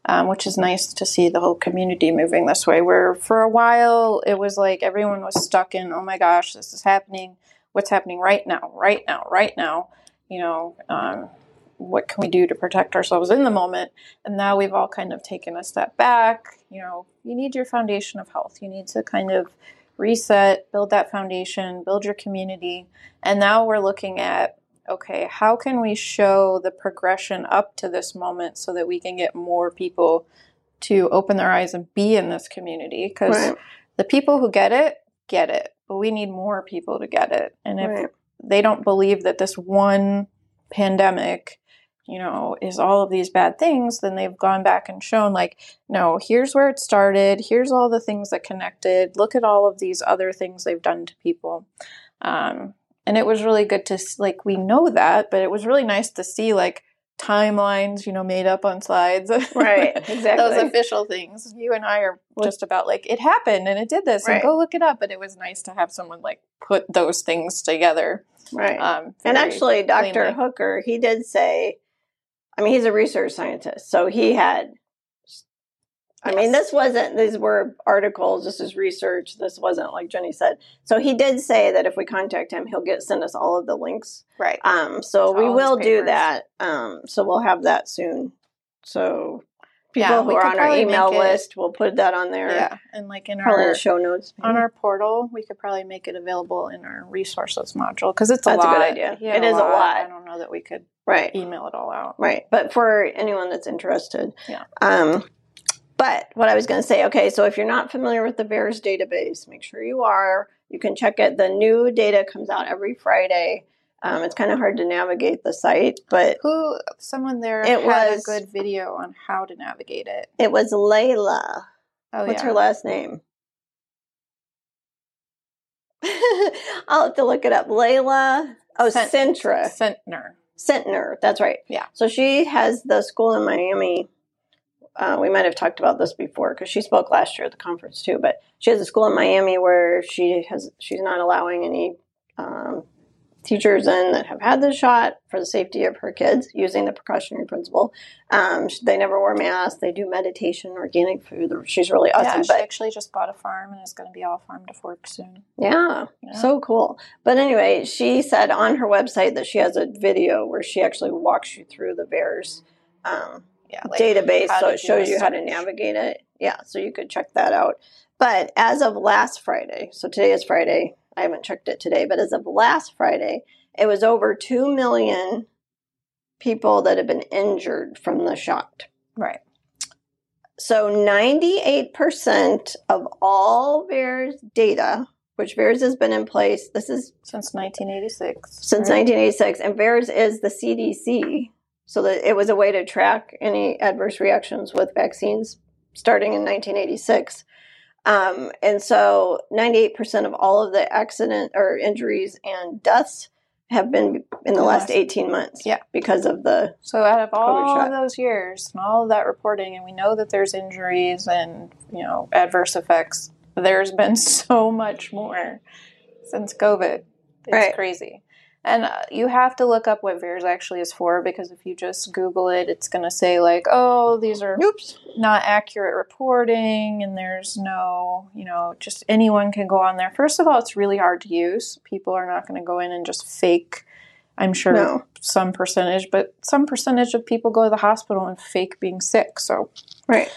um, which is nice to see the whole community moving this way where for a while it was like everyone was stuck in oh my gosh this is happening. What's happening right now right now right now? You know um, what can we do to protect ourselves in the moment? And now we've all kind of taken a step back. You know you need your foundation of health. You need to kind of reset build that foundation build your community. And now we're looking at okay, how can we show the progression up to this moment so that we can get more people to open their eyes and be in this community? Because Right. the people who get it, get it, but we need more people to get it. And if Right. they don't believe that this one pandemic, you know, is all of these bad things, then they've gone back and shown, like, no, here's where it started. Here's all the things that connected. Look at all of these other things they've done to people. Um, and it was really good to like we know that, but it was really nice to see like timelines, you know, made up on slides. Right, exactly Those official things. You and I are just about like it happened and it did this Right. and go look it up. But it was nice to have someone like put those things together. Right. Um, and actually, Dr. Hooker, he did say, I mean, he's a research scientist, so he had. I mean, this wasn't, these were articles, this is research. This wasn't like Jenni said. So he did say that if we contact him, he'll get send us all of the links. right. Um, so To we will do that. Um, so we'll have that soon. So people Yeah, who are on our email list, we'll put that on there. Yeah, and like in our show notes. on our portal, we could probably make it available in our resources module because it's a That's a good idea. Had It is a lot. I don't know that we could right. email it all out. Right. But for anyone that's interested. Yeah. Um, but what I was going to say, okay, so if you're not familiar with the VAERS database, make sure you are. You can check it. The new data comes out every Friday. Um, it's kind of hard to navigate the site, but Who? Someone there It had was- a good video on how to navigate it. it was Leila. Oh What's yeah. her last name? I'll have to look it up. Leila. Oh, Cent- Centra. Centner. Centner. That's right. Yeah. So she has the school in Miami. Uh, we might have talked about this before because she spoke last year at the conference too. But she has a school in Miami where she has she's not allowing any um, teachers in that have had the shot for the safety of her kids using the precautionary principle. Um, they never wear masks. They do meditation, organic food. She's really awesome. yeah, she but actually just bought a farm and is going to be all farm to fork soon. yeah, Yeah. so cool. But anyway, she said on her website that she has a video where she actually walks you through the VAERS um, yeah, like database, so it shows you how to navigate it. Yeah, so you could check that out. But as of last Friday, so today is Friday. I haven't checked it today, but as of last Friday, it was over 2 million people that have been injured from the shot. Right. So 98% of all VAERS data, which VAERS has been in place, this is Since 1986. since right? 1986, and VAERS is the CDC, so that it was a way to track any adverse reactions with vaccines starting in 1986. Um, and so 98% of all of the accident or injuries and deaths have been in the last 18 months Yeah. because of the So out of all of those years and all of that reporting, and we know that there's injuries and you know adverse effects. There's been so much more since COVID. It's Right. crazy, and uh, you have to look up what VAERS actually is for because if you just Google it, it's going to say like, "Oh, these are oops not accurate reporting and there's no, you know, just anyone can go on there. First of all, it's really hard to use. People are not going to go in and just fake I'm sure no. some percentage, but some percentage of people go to the hospital and fake being sick. So, right.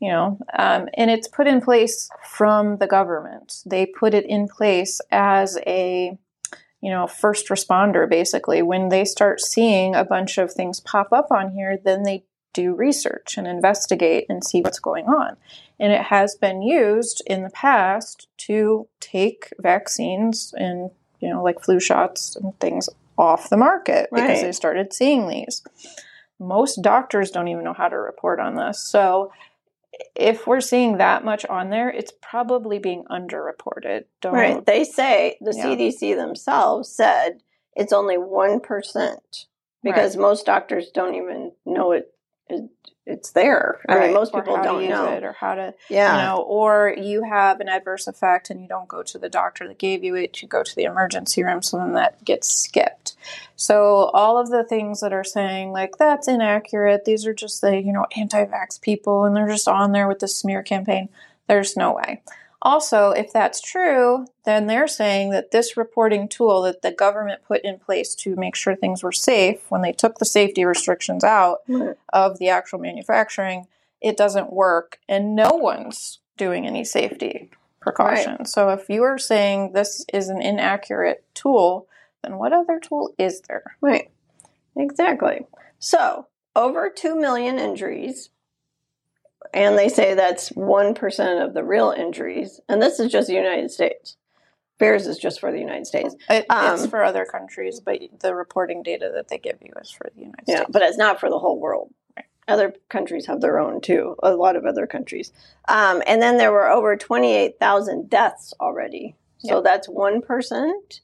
You know, um, and it's put in place from the government. They put it in place as a, you know, first responder basically. When they start seeing a bunch of things pop up on here, then they do research and investigate and see what's going on. And it has been used in the past to take vaccines and, you know, like flu shots and things off the market right. because they started seeing these. Most doctors don't even know how to report on this. So if we're seeing that much on there, it's probably being underreported. Don't right. They say the yeah. CDC themselves said it's only 1% because right. most doctors don't even know it it, it's there. I mean, most people don't know it or how to, yeah. you know, or you have an adverse effect and you don't go to the doctor that gave you it. You go to the emergency room, so then that gets skipped. So all of the things that are saying like that's inaccurate. These are just the you know anti-vax people, and they're just on there with the smear campaign. There's no way. Also, if that's true, then they're saying that this reporting tool that the government put in place to make sure things were safe when they took the safety restrictions out of the actual manufacturing, it doesn't work and no one's doing any safety precautions. Right. So if you are saying this is an inaccurate tool, then what other tool is there? Right. Exactly. So, over 2 million injuries and they say that's 1% of the real injuries. And this is just the United States. VAERS is just for the United States. It, um, it's for other countries, but the reporting data that they give you is for the United yeah, States. but it's not for the whole world. Right. Other countries have their own too, a lot of other countries. Um, and then there were over 28,000 deaths already. So yep. that's 1%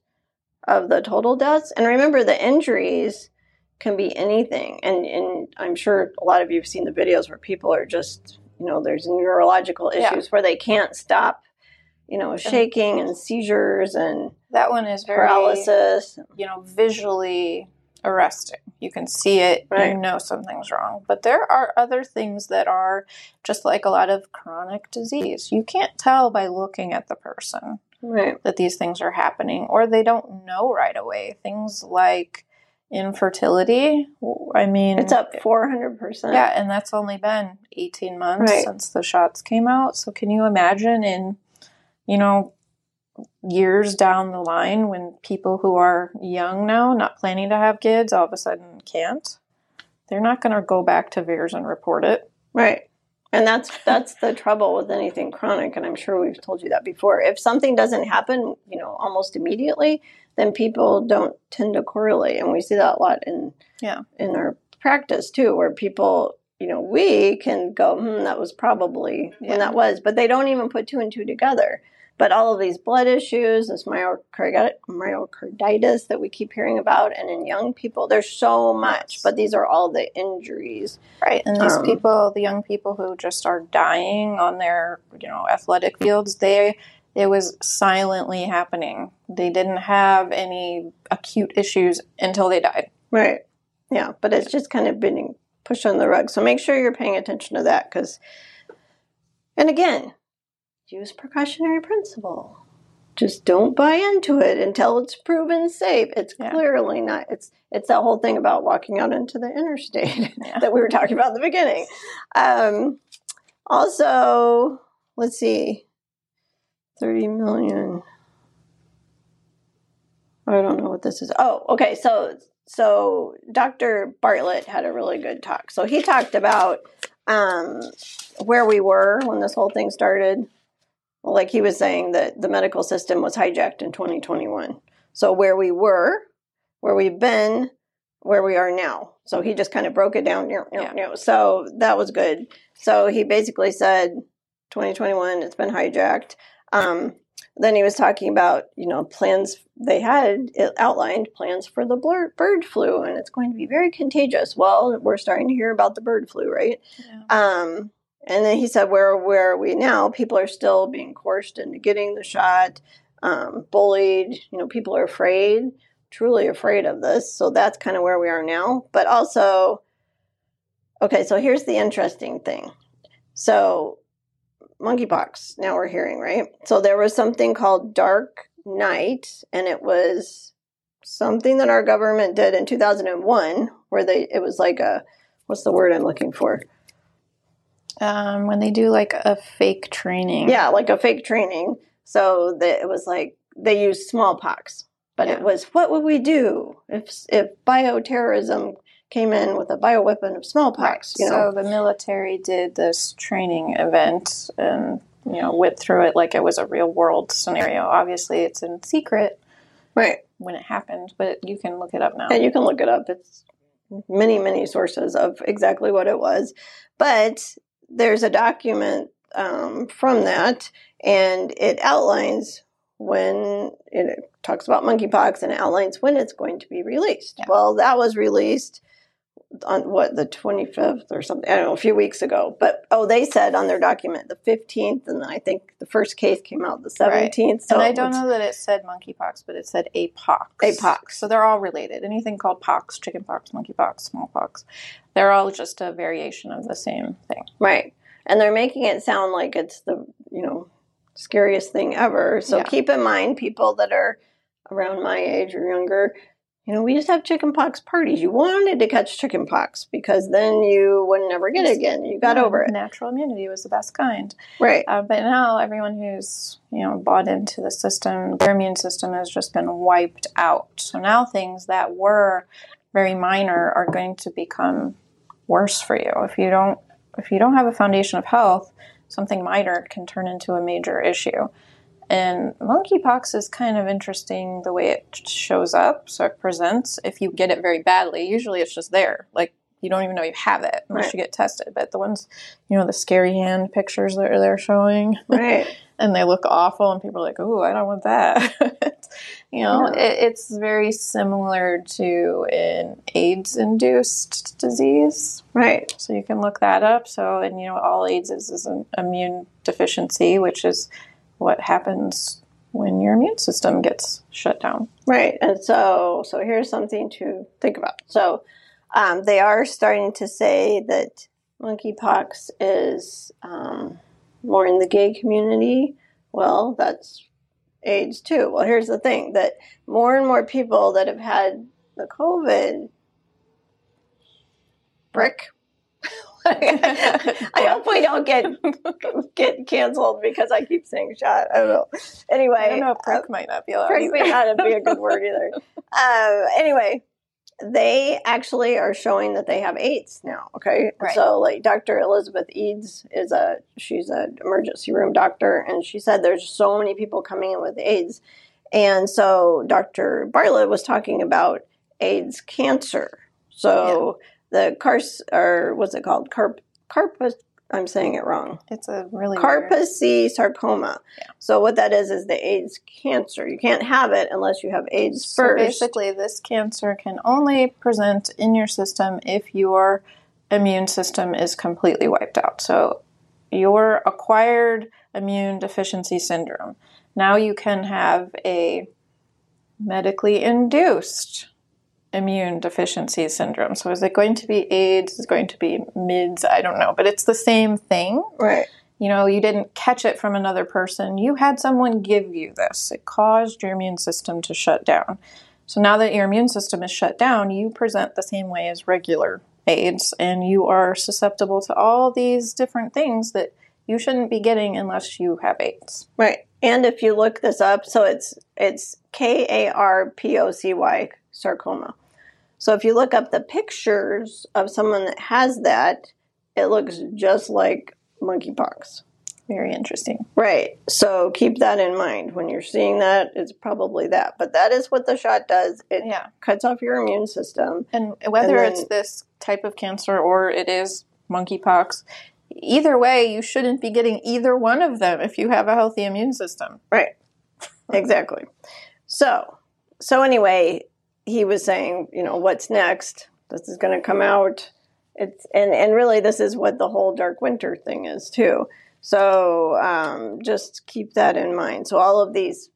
of the total deaths. And remember, the injuries can be anything. And, and I'm sure a lot of you have seen the videos where people are just, you know, there's neurological issues yeah. where they can't stop, you know, shaking and seizures and that one is very paralysis. You know, visually arresting. You can see it, right. you know something's wrong. But there are other things that are just like a lot of chronic disease. You can't tell by looking at the person right. that these things are happening, or they don't know right away. Things like infertility. I mean, it's up eh, 400%. Yeah, and that's only been 18 months right. since the shots came out. So can you imagine in, you know, years down the line when people who are young now, not planning to have kids, all of a sudden can't? They're not going to go back to VAERS and report it. Right. And that's that's the trouble with anything chronic and I'm sure we've told you that before. If something doesn't happen, you know, almost immediately, then people don't tend to correlate, and we see that a lot in yeah in our practice too, where people you know we can go, hmm, that was probably yeah. when that was, but they don't even put two and two together. But all of these blood issues, this myocarditis that we keep hearing about, and in young people, there's so much. But these are all the injuries, right? And these um, people, the young people who just are dying on their, you know, athletic fields, they it was silently happening. They didn't have any acute issues until they died. Right. Yeah, but it's just kind of been pushed on the rug. So make sure you're paying attention to that because, and again, use precautionary principle. Just don't buy into it until it's proven safe. It's yeah. clearly not. It's it's that whole thing about walking out into the interstate yeah. that we were talking about in the beginning. Um, also, let's see 30 million. I don't know what this is. Oh, okay. So, so Dr. Bartlett had a really good talk. So he talked about um, where we were when this whole thing started. Like he was saying that the medical system was hijacked in 2021. So where we were, where we've been, where we are now. So he just kind of broke it down. Yeah. So that was good. So he basically said 2021, it's been hijacked. Um, then he was talking about you know plans they had outlined plans for the bird flu and it's going to be very contagious well we're starting to hear about the bird flu right yeah. um, and then he said where where are we now? People are still being coerced into getting the shot um, bullied you know people are afraid truly afraid of this. So that's kind of where we are now. But also okay so here's the interesting thing. So monkeypox now we're hearing right? So there was something called dark night and it was something that our government did in 2001 where they it was like a what's the word I'm looking for? Um, when they do like a fake training. Yeah, like a fake training. So that it was like they used smallpox, but yeah. it was what would we do if if bioterrorism came in with a bioweapon of smallpox? Right. You know? So the military did this training event and you know went through it like it was a real world scenario. Obviously, it's in secret, right? When it happened, but you can look it up now. And you can look it up. It's many many sources of exactly what it was, but there's a document um, from that, and it outlines when it talks about monkeypox and outlines when it's going to be released. Yeah. Well, that was released on what the 25th or something? I don't know a few weeks ago. But oh they said on their document the 15th and i think the first case came out the 17th right. so and i don't know that it said monkeypox but it said apox. Apox. So they're all related. Anything called pox chickenpox monkeypox smallpox they're all just a variation of the same thing. Right. And they're making it sound like it's the you know scariest thing ever. So yeah. keep in mind people that are around my age or younger you know, we used to have chickenpox parties. You wanted to catch chickenpox because then you would never get it again. You got yeah, over it. Natural immunity was the best kind. Right. Uh, but now everyone who's, you know, bought into the system, their immune system has just been wiped out. So now things that were very minor are going to become worse for you. If you don't if you don't have a foundation of health, something minor can turn into a major issue. And monkeypox is kind of interesting the way it shows up. So it presents if you get it very badly. Usually it's just there. Like you don't even know you have it unless right. you get tested. But the ones, you know, the scary hand pictures that they're showing, right? and they look awful, and people are like, "Oh, I don't want that." you know, yeah. it, it's very similar to an AIDS-induced disease, right? So you can look that up. So, and you know, all AIDS is is an immune deficiency, which is what happens when your immune system gets shut down. Right. And so, so here's something to think about. So, um, they are starting to say that monkeypox is um, more in the gay community. Well, that's AIDS too. Well, here's the thing that more and more people that have had the COVID brick I hope we don't get get canceled because I keep saying shot. I don't know. Anyway, I don't know. Prick uh, might not be allowed. Prick may not be a good word either. Um, anyway, they actually are showing that they have AIDS now. Okay, right. so like Dr. Elizabeth Eads is a she's an emergency room doctor, and she said there's so many people coming in with AIDS, and so Dr. Bartlett was talking about AIDS cancer. So. Yeah the cars or what's it called? Carp carpus. I'm saying it wrong. It's a really Kaposi sarcoma. Yeah. So what that is is the AIDS cancer. You can't have it unless you have AIDS so first. Basically, this cancer can only present in your system if your immune system is completely wiped out. So your acquired immune deficiency syndrome. Now you can have a medically induced immune deficiency syndrome. So is it going to be AIDS? Is it going to be MIDS? I don't know, but it's the same thing. Right. You know, you didn't catch it from another person. You had someone give you this. It caused your immune system to shut down. So now that your immune system is shut down, you present the same way as regular AIDS and you are susceptible to all these different things that you shouldn't be getting unless you have AIDS. Right. And if you look this up, so it's it's K A R P O C Y sarcoma. So if you look up the pictures of someone that has that, it looks just like monkeypox. Very interesting. Right. So keep that in mind. When you're seeing that, it's probably that. But that is what the shot does. It yeah. cuts off your immune system. And whether and then, it's this type of cancer or it is monkeypox, either way, you shouldn't be getting either one of them if you have a healthy immune system. Right. exactly. So, so anyway, he was saying, you know, what's next? This is going to come out. It's and and really, this is what the whole dark winter thing is too. So um, just keep that in mind. So all of these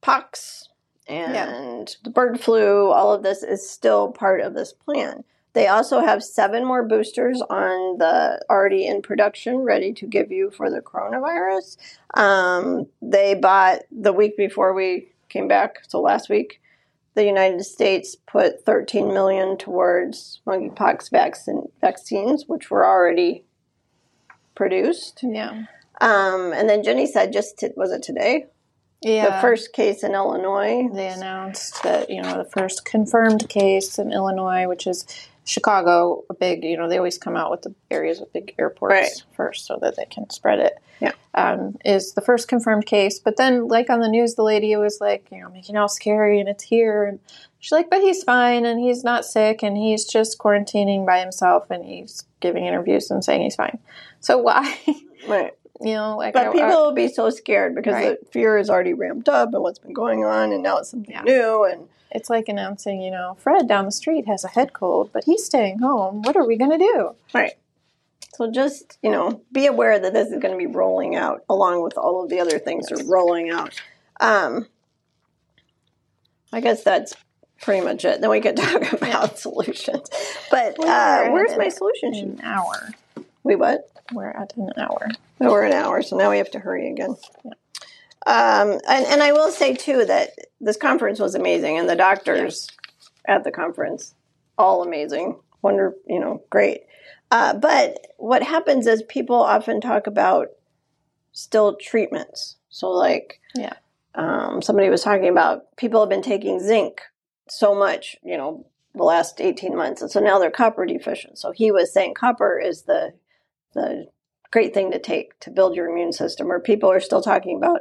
pox and yeah. the bird flu, all of this is still part of this plan. They also have seven more boosters on the already in production, ready to give you for the coronavirus. Um, they bought the week before we came back, so last week, the United States put 13 million towards monkeypox vaccine, vaccines, which were already produced. Yeah. Um, and then Jenni said, just to, was it today? Yeah. The first case in Illinois. They announced that you know the first confirmed case in Illinois, which is Chicago, a big, you know, they always come out with the areas with big airports Right. first so that they can spread it. Yeah. Um, is the first confirmed case. But then, like on the news, the lady was like, you know, making it all scary and it's here. And she's like, but he's fine and he's not sick and he's just quarantining by himself and he's giving interviews and saying he's fine. So why, Right. you know, like, But I- people I- will be so scared because Right. the fear is already ramped up and what's been going on, and now it's something Yeah. new. And it's like announcing, you know, Fred down the street has a head cold, but he's staying home. What are we going to do? right. So just you know, be aware that this is going to be rolling out along with all of the other things that are rolling out. Um, I guess that's pretty much it. Then we could talk about solutions. But uh, where's my solution sheet? An hour. We what? We're at an hour. Oh, we're an hour, so now we have to hurry again. Um, and, and I will say too that this conference was amazing, and the doctors at the conference all amazing, wonder, you know, great. Uh, but what happens is people often talk about still treatments. So, like, Yeah. um, somebody was talking about people have been taking zinc so much, you know, the last 18 months. And so now they're copper deficient. So he was saying copper is the, the great thing to take to build your immune system, or people are still talking about,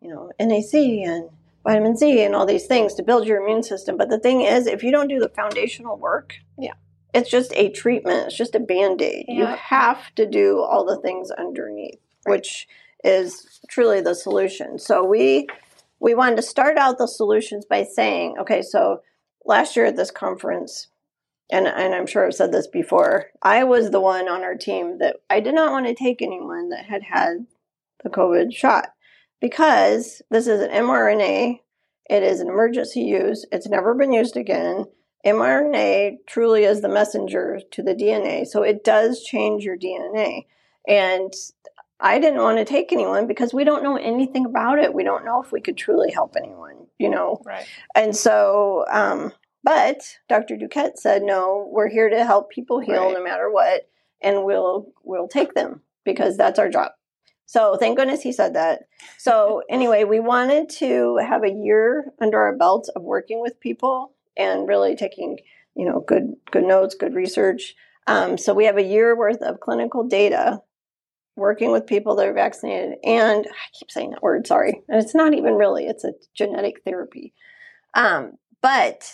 you know, NAC and vitamin C and all these things to build your immune system. But the thing is, if you don't do the foundational work, Yeah. it's just a treatment, it's just a band aid. You have to do all the things underneath, which is truly the solution. So we we wanted to start out the solutions by saying, okay, so last year at this conference, and, and I'm sure I've said this before, I was the one on our team that I did not want to take anyone that had had the COVID shot because this is an mRNA. It is an emergency use. It's never been used again. mRNA truly is the messenger to the DNA, so it does change your DNA. And I didn't want to take anyone because we don't know anything about it. We don't know if we could truly help anyone, you know. Right. And so, um, but Dr. Duquette said, no, we're here to help people heal Right. no matter what, and we'll we'll take them because that's our job. So thank goodness he said that. So anyway, we wanted to have a year under our belt of working with people and really taking, you know, good good notes, good research. Um, so we have a year worth of clinical data working with people that are vaccinated and i keep saying that word sorry and it's not even really it's a genetic therapy um, but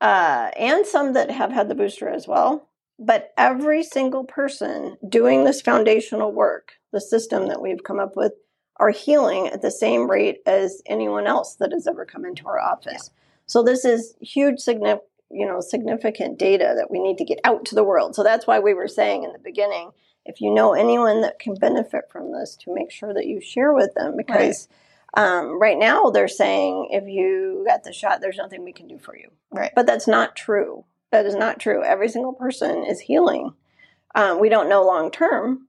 uh, and some that have had the booster as well but every single person doing this foundational work the system that we've come up with are healing at the same rate as anyone else that has ever come into our office. So this is huge significant you know significant data that we need to get out to the world. So that's why we were saying in the beginning if you know anyone that can benefit from this to make sure that you share with them because um, right now they're saying if you got the shot there's nothing we can do for you. Right. but that's not true. That is not true. Every single person is healing. Um, we don't know long term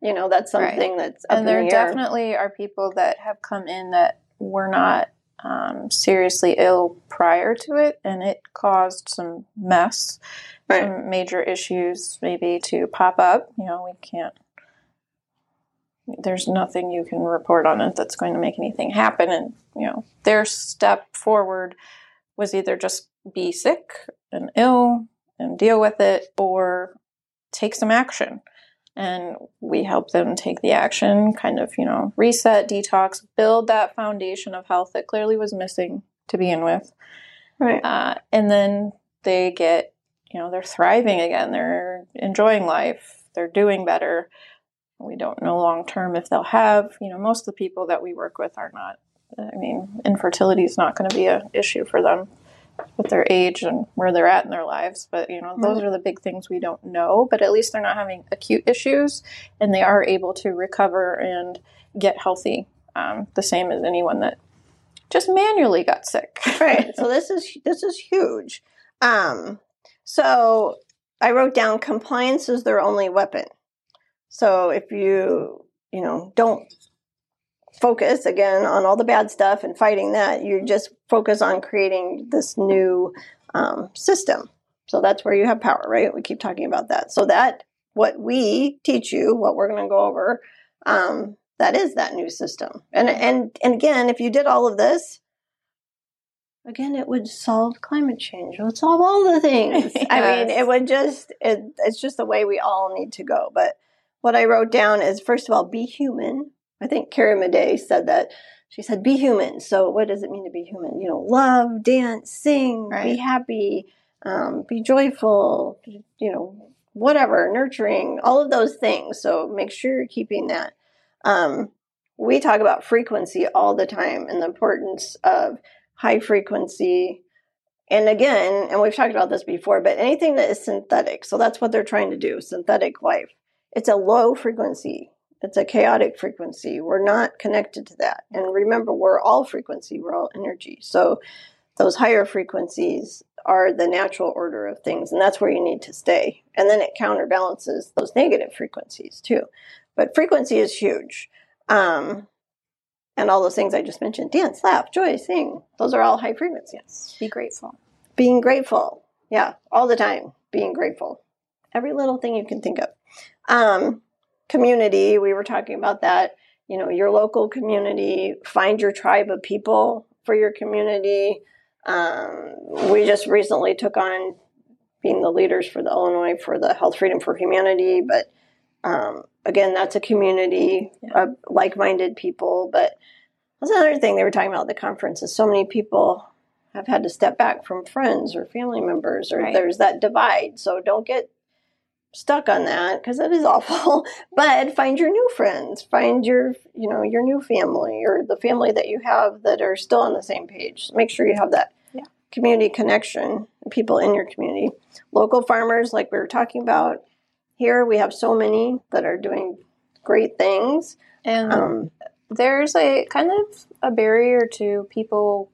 you know that's Right. something that's up and there the air. definitely are people that have come in that were not um, seriously ill prior to it, and it caused some mess, Right. some major issues maybe to pop up. You know, we can't. There's nothing you can report on it that's going to make anything happen, and you know, their step forward was either just be sick and ill and deal with it, or take some action and we help them take the action, kind of, you know, reset, detox, build that foundation of health that clearly was missing to begin with. right. Uh, and then they get, you know, they're thriving again, they're enjoying life, they're doing better. We don't know long term if they'll have, you know, most of the people that we work with are not, I mean, infertility is not going to be an issue for them with their age and where they're at in their lives. But, you know, those are the big things we don't know. But at least they're not having acute issues and they are able to recover and get healthy, um, the same as anyone that just manually got sick. right so this is this is huge um so i wrote down compliance is their only weapon so if you you know don't focus again on all the bad stuff and fighting that. You just focus on creating this new um, system. So that's where you have power, right? We keep talking about that. So that what we teach you, what we're going to go over, um, that is that new system. And and and again, if you did all of this, again, it would solve climate change. It would solve all the things. yes. I mean, it would just it, it's just the way we all need to go. But what I wrote down is first of all, be human. I think Carrie Madej said that. She said, "Be human." So, what does it mean to be human? You know, love, dance, sing, right. be happy, um, be joyful. You know, whatever, nurturing, all of those things. So, make sure you're keeping that. Um, we talk about frequency all the time and the importance of high frequency. And again, and we've talked about this before, but anything that is synthetic, so that's what they're trying to do synthetic life. It's a low frequency, it's a chaotic frequency. We're not connected to that. And remember, we're all frequency, we're all energy. So those higher frequencies are the natural order of things, and that's where you need to stay. And then it counterbalances those negative frequencies too. But frequency is huge. Um, and all those things I just mentioned dance, laugh, joy, sing those are all high frequencies. Be grateful. Being grateful. Yeah, all the time. Being grateful. Every little thing you can think of. Um, community, we were talking about that. You know, your local community, find your tribe of people for your community. Um, we just recently took on being the leaders for the Illinois for the Health Freedom for Humanity, but um, again, that's a community yeah. of like-minded people. But that's another thing they were talking about at the conference is so many people have had to step back from friends or family members, or right. there's that divide. So don't get stuck on that because that is awful. but find your new friends, find your you know your new family or the family that you have that are still on the same page. Make sure you have that yeah. community connection, people in your community, local farmers, like we were talking about here we have so many that are doing great things. And um, there's a kind of a barrier to people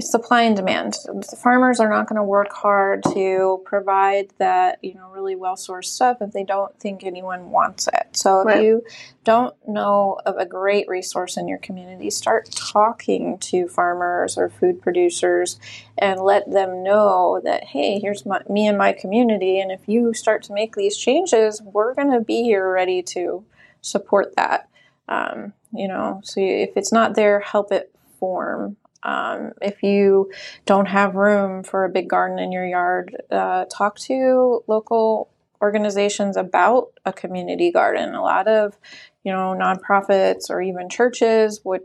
supply and demand. The farmers are not going to work hard to provide that, you know, really well sourced stuff if they don't think anyone wants it. So if right. you don't know of a great resource in your community, start talking to farmers or food producers and let them know that, hey, here's my, me and my community. And if you start to make these changes, we're going to be here ready to support that. Um, you know, so if it's not there, help it form. Um, if you don't have room for a big garden in your yard, uh, talk to local organizations about a community garden. A lot of, you know, nonprofits or even churches would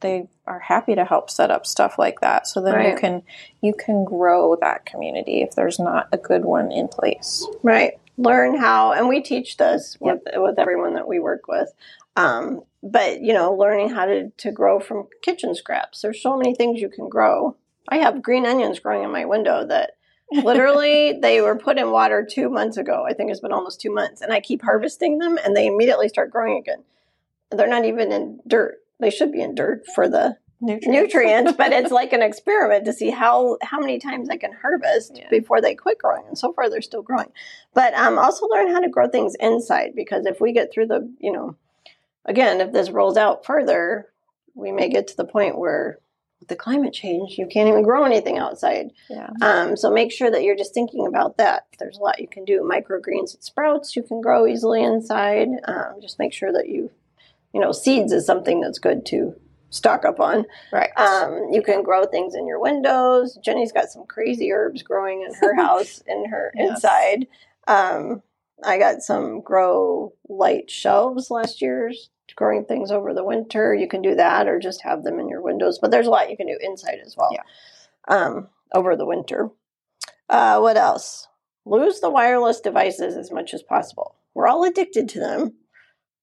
they are happy to help set up stuff like that. So then right. you can you can grow that community if there's not a good one in place. Right. Learn how, and we teach this with yep. with everyone that we work with. Um, but you know, learning how to, to grow from kitchen scraps. There's so many things you can grow. I have green onions growing in my window that literally they were put in water two months ago. I think it's been almost two months, and I keep harvesting them, and they immediately start growing again. They're not even in dirt. They should be in dirt for the nutrients, nutrients but it's like an experiment to see how how many times I can harvest yeah. before they quit growing. And so far, they're still growing. But um, also learn how to grow things inside because if we get through the you know again, if this rolls out further, we may get to the point where with the climate change, you can't even grow anything outside. Yeah. Um, so make sure that you're just thinking about that. There's a lot you can do. Microgreens and sprouts you can grow easily inside. Um, just make sure that you, you know, seeds is something that's good to stock up on. Right. Um, you can grow things in your windows. Jenni's got some crazy herbs growing in her house in her yes. inside. Um, I got some grow light shelves last year growing things over the winter, you can do that or just have them in your windows. But there's a lot you can do inside as well. Yeah. Um, over the winter. Uh, what else? Lose the wireless devices as much as possible. We're all addicted to them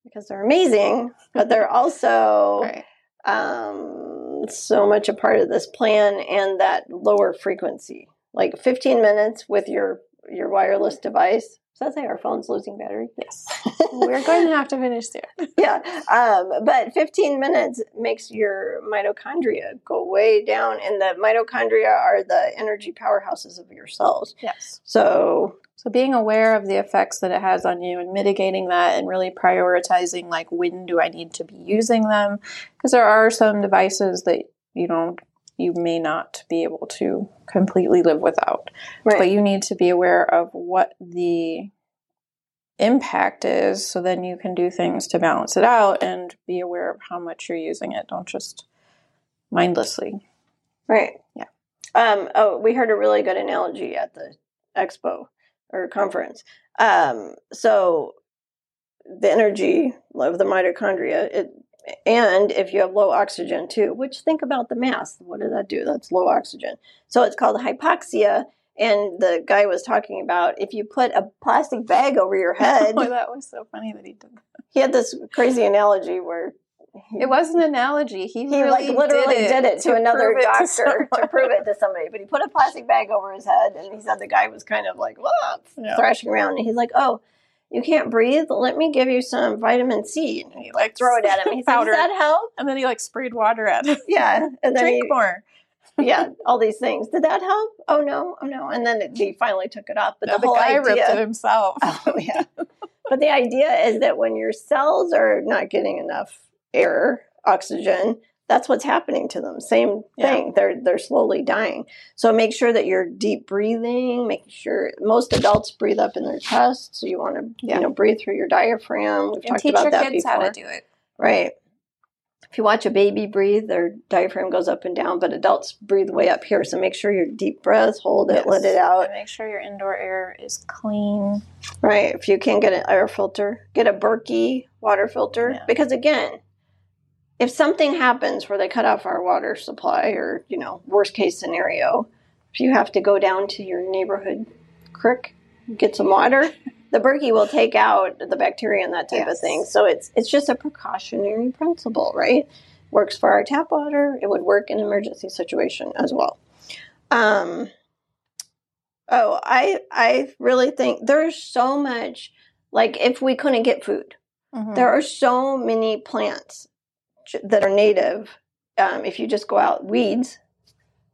because they're amazing, but they're also right. um, so much a part of this plan and that lower frequency. Like 15 minutes with your your wireless device. Does that say our phone's losing battery? Yes. We're going to have to finish soon. yeah. Um, but 15 minutes makes your mitochondria go way down, and the mitochondria are the energy powerhouses of your cells. Yes. So, so being aware of the effects that it has on you and mitigating that and really prioritizing like when do I need to be using them because there are some devices that you know you may not be able to completely live without. right. But you need to be aware of what the impact is so then you can do things to balance it out and be aware of how much you're using it. Don't just mindlessly. Right. Yeah. Um, oh, we heard a really good analogy at the expo or conference. Um, so the energy of the mitochondria, it, and if you have low oxygen too, which think about the mass, what does that do? That's low oxygen. So it's called hypoxia. And the guy was talking about if you put a plastic bag over your head, oh, that was so funny that he did that. he had this crazy analogy where It was an analogy. He, he really like literally did it, to, another prove it to doctor to, someone. prove it to somebody. But he put a plastic bag over his head, and he said the guy was kind of like Yeah. thrashing around, and he's like, "Oh, you can't breathe? Let me give you some vitamin C." And he like throw it at him. He's like, Powder. "Does that help?" And then he like sprayed water at him. Yeah, and then Drink he, more. yeah, all these things. Did that help? Oh no, oh no. And then it, he finally took it off. But No, the whole guy ripped it himself. oh yeah. But the idea is that when your cells are not getting enough air, oxygen, that's what's happening to them. Same Yeah. thing. They're they're slowly dying. So make sure that you're deep breathing. Make sure most adults breathe up in their chest. So you want to Yeah. you know breathe through your diaphragm. We've And talked teach about your that kids before. how to do it. Right. If you watch a baby breathe, their diaphragm goes up and down, but adults breathe way up here. So make sure your deep breaths, hold it, let it out. And make sure your indoor air is clean. Right. If you can get an air filter, get a Berkey water filter. Yeah. Because again, if something happens where they cut off our water supply or, you know, worst case scenario, if you have to go down to your neighborhood creek, get some water, the Berkey will take out the bacteria and that type of thing. So it's it's just a precautionary principle, right? Works for our tap water. It would work in emergency situation as well. Um, oh, I I really think there's so much. Like if we couldn't get food, Mhm. there are so many plants that are native. Um, if you just go out, weeds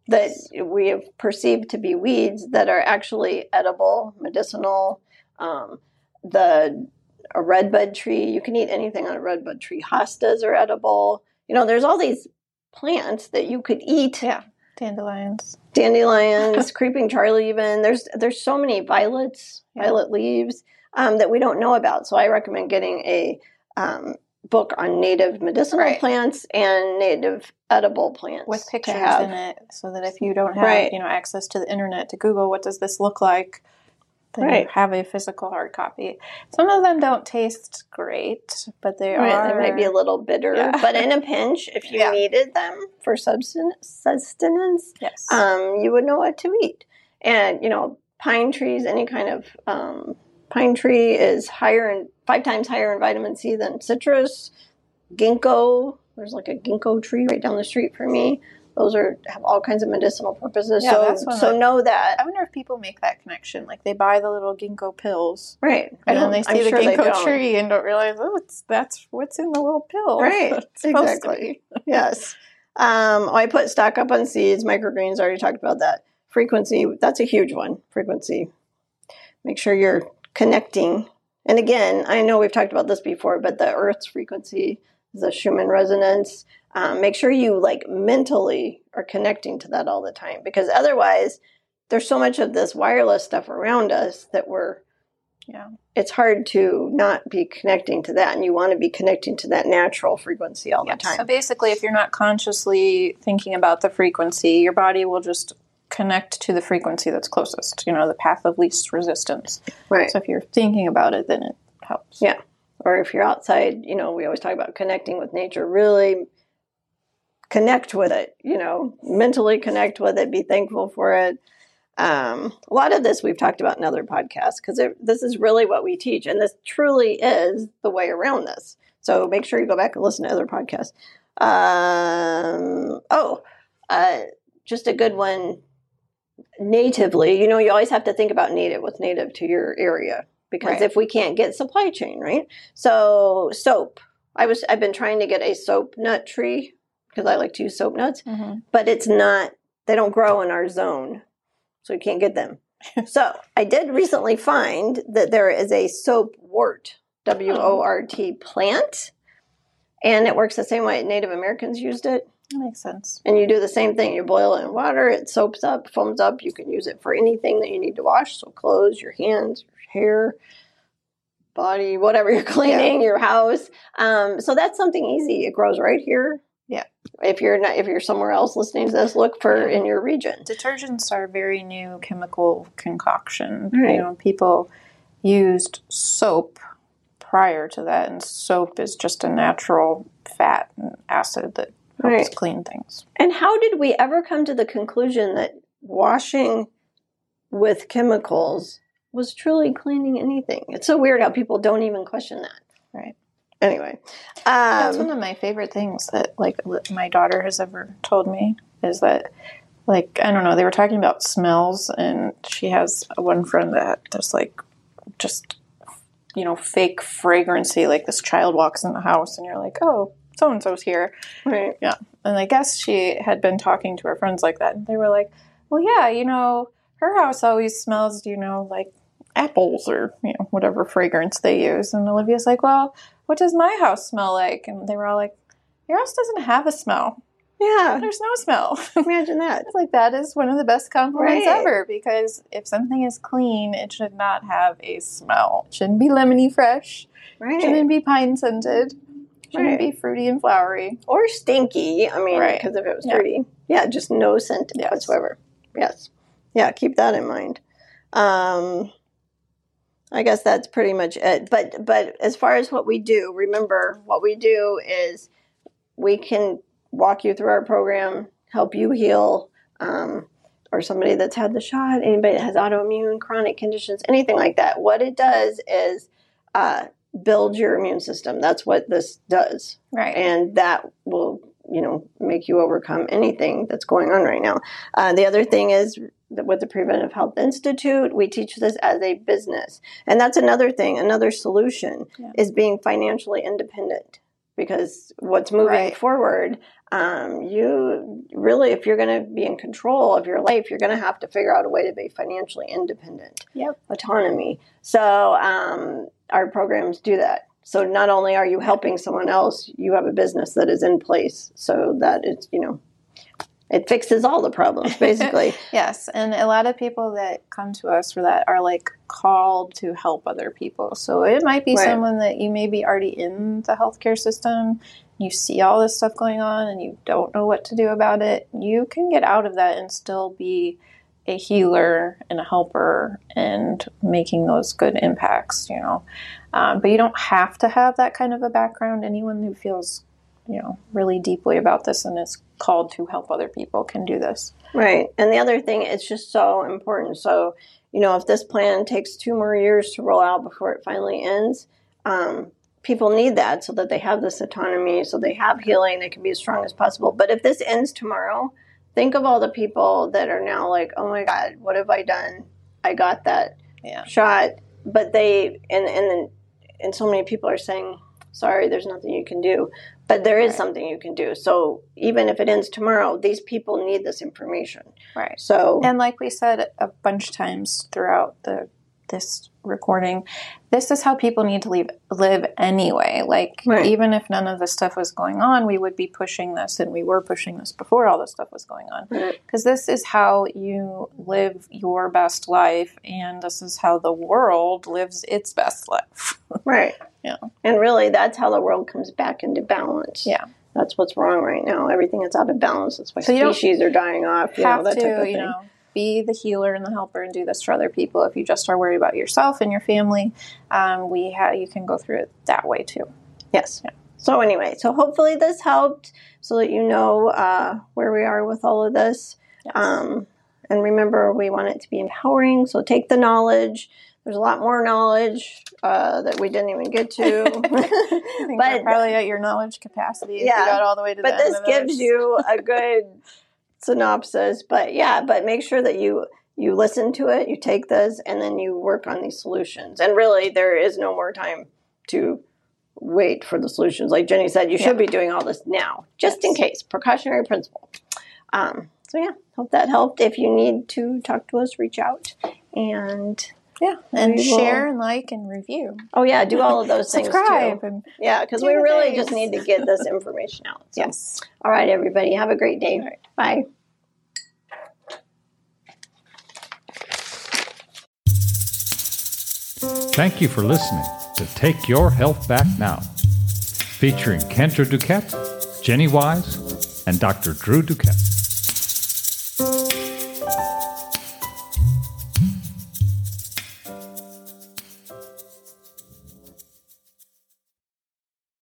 that we have perceived to be weeds that are actually edible, medicinal. Um, the a redbud tree, you can eat anything on a redbud tree. Hostas are edible. You know, there's all these plants that you could eat. Yeah. Dandelions. Dandelions, creeping Charlie, even there's there's so many violets, Yeah. violet leaves um, that we don't know about. So I recommend getting a um, book on native medicinal Right. plants and native edible plants With pictures in it so that if you don't have, Right. you know, access to the internet to Google what does this look like, then you have a physical hard copy. Some of them don't taste great, but they Right, are they might be a little bitter, Yeah. but in a pinch, if you Yeah. needed them for sustenance, yes. um, you would know what to eat. And you know, pine trees, any kind of um, pine tree is higher in five times higher in vitamin C than citrus. Ginkgo, there's like a ginkgo tree right down the street for me. Those are have all kinds of medicinal purposes. Yeah, so so that- know that. I wonder if people make that connection. Like they buy the little ginkgo pills. Right. And then they I'm see the sure ginkgo tree and don't realize, oh, it's, that's what's in the little pill. Right, It's supposed to exactly. yes. Um, I put stock up on seeds, microgreens. Already talked about that. Frequency. That's a huge one. Frequency. Make sure you're connecting. And again, I know we've talked about this before, but the Earth's frequency the Schumann resonance. Um, make sure you like mentally are connecting to that all the time because otherwise, there's so much of this wireless stuff around us that we're Yeah. it's hard to not be connecting to that and you want to be connecting to that natural frequency all Yes. the time So basically, if you're not consciously thinking about the frequency, your body will just connect to the frequency that's closest, you know, the path of least resistance. right So if you're thinking about it, then it helps. Yeah. or if you're outside you know we always talk about connecting with nature really connect with it you know mentally connect with it be thankful for it um, a lot of this we've talked about in other podcasts because this is really what we teach and this truly is the way around this so make sure you go back and listen to other podcasts um, oh uh, just a good one natively, you know, you always have to think about native, what's native to your area. Because Right. if we can't get supply chain, right? So soap. I was I've been trying to get a soap nut tree because I like to use soap nuts, Mhm. but it's not they don't grow in our zone. So you can't get them. so I did recently find that there is a soap wort, W O R T plant. And it works the same way Native Americans used it. That makes sense. And you do the same thing. You boil it in water, it soaps up, foams up. You can use it for anything that you need to wash. So clothes, your hands, your hair, body, whatever you're cleaning, your house. Um, so that's something easy. It grows right here. Yeah. If you're not if you're somewhere else listening to this, look for Yeah. in your region. Detergents are a very new chemical concoction. Right. You know, people used soap prior to that, and soap is just a natural fat and acid that helps Right. clean things. And how did we ever come to the conclusion that washing with chemicals was truly cleaning anything? It's so weird how people don't even question that. Right. Anyway, That's um, one of my favorite things that like my daughter has ever told me is that like I don't know they were talking about smells and she has one friend that does like just you know fake fragrancy like this child walks in the house and you're like oh so and so's here right. Yeah. And I guess she had been talking to her friends like that and they were like well yeah you know her house always smells you know like apples or you know whatever fragrance they use and Olivia's like well what does my house smell like and they were all like your house doesn't have a smell Yeah, there's no smell imagine that. It's like that is one of the best compliments Right. ever because if something is clean it should not have a smell it shouldn't be lemony fresh Right. shouldn't be pine scented shouldn't Right. be fruity and flowery or stinky. I mean, Right. because if it was Yeah. dirty, yeah, just no scent Yes. whatsoever. Yes, yeah, keep that in mind. Um, I guess that's pretty much it. But but as far as what we do, remember what we do is we can walk you through our program, help you heal. Um, or somebody that's had the shot, anybody that has autoimmune, chronic conditions, anything like that. What it does is uh, build your immune system. That's what this does right and that will you know make you overcome anything that's going on right now uh, the other thing is that with the preventive health institute we teach this as a business and that's another thing another solution Yeah. is being financially independent because what's moving Right. forward um, you really if you're going to be in control of your life you're going to have to figure out a way to be financially independent Yep. autonomy so um, our programs do that. So not only are you helping someone else you have a business that is in place so that it's you know it fixes all the problems basically. Yes and a lot of people that come to us for that are like called to help other people. So it might be Right. someone that you may be already in the healthcare system you see all this stuff going on and you don't know what to do about it you can get out of that and still be a healer and a helper and making those good impacts you know um, but you don't have to have that kind of a background anyone who feels you know really deeply about this and is called to help other people can do this Right. And the other thing, it's just so important. So, you know, if this plan takes two more years to roll out before it finally ends, um, people need that so that they have this autonomy, so they have healing, they can be as strong as possible. But if this ends tomorrow, think of all the people that are now like, oh my God, what have I done? I got that yeah shot. But they, and, and and so many people are saying, sorry, there's nothing you can do. But there is Right. something you can do. So even if it ends tomorrow, these people need this information. right So And like we said a bunch of times throughout the this recording, this is how people need to live live anyway. Like Right. even if none of this stuff was going on, we would be pushing this and we were pushing this before all this stuff was going on. Right. Because this is how you live your best life and this is how the world lives its best life. right, Yeah. and really, that's how the world comes back into balance. Yeah. that's what's wrong right now. Everything is out of balance. That's why So species are dying off. You know that type to, of you thing. know, be the healer and the helper and do this for other people. If you just are worried about yourself and your family, um, we ha- you can go through it that way too. Yes. So anyway, so hopefully this helped, so that you know uh, where we are with all of this. Yes. Um, and remember, we want it to be empowering. So take the knowledge. There's a lot more knowledge uh, that we didn't even get to. But- probably at your knowledge capacity. Yeah. you got all the way to but the end this gives you a good synopsis. But yeah, but make sure that you you listen to it, you take this, and then you work on these solutions. And really, there is no more time to wait for the solutions. Like Jenni said, you should be doing all this now, just yes. in case. Precautionary principle. Um, so yeah, hope that helped. If you need to talk to us, reach out and yeah, and share and like and review. Oh yeah, do all of those things Subscribe too. yeah, because we really things. just need to get this information out. So. Yes. All right, everybody, have a great day. Right. Bye. Thank you for listening to Take Your Health Back Now, featuring Kendra Duquette, Jenni Wise, and Dr. Drew Duquette.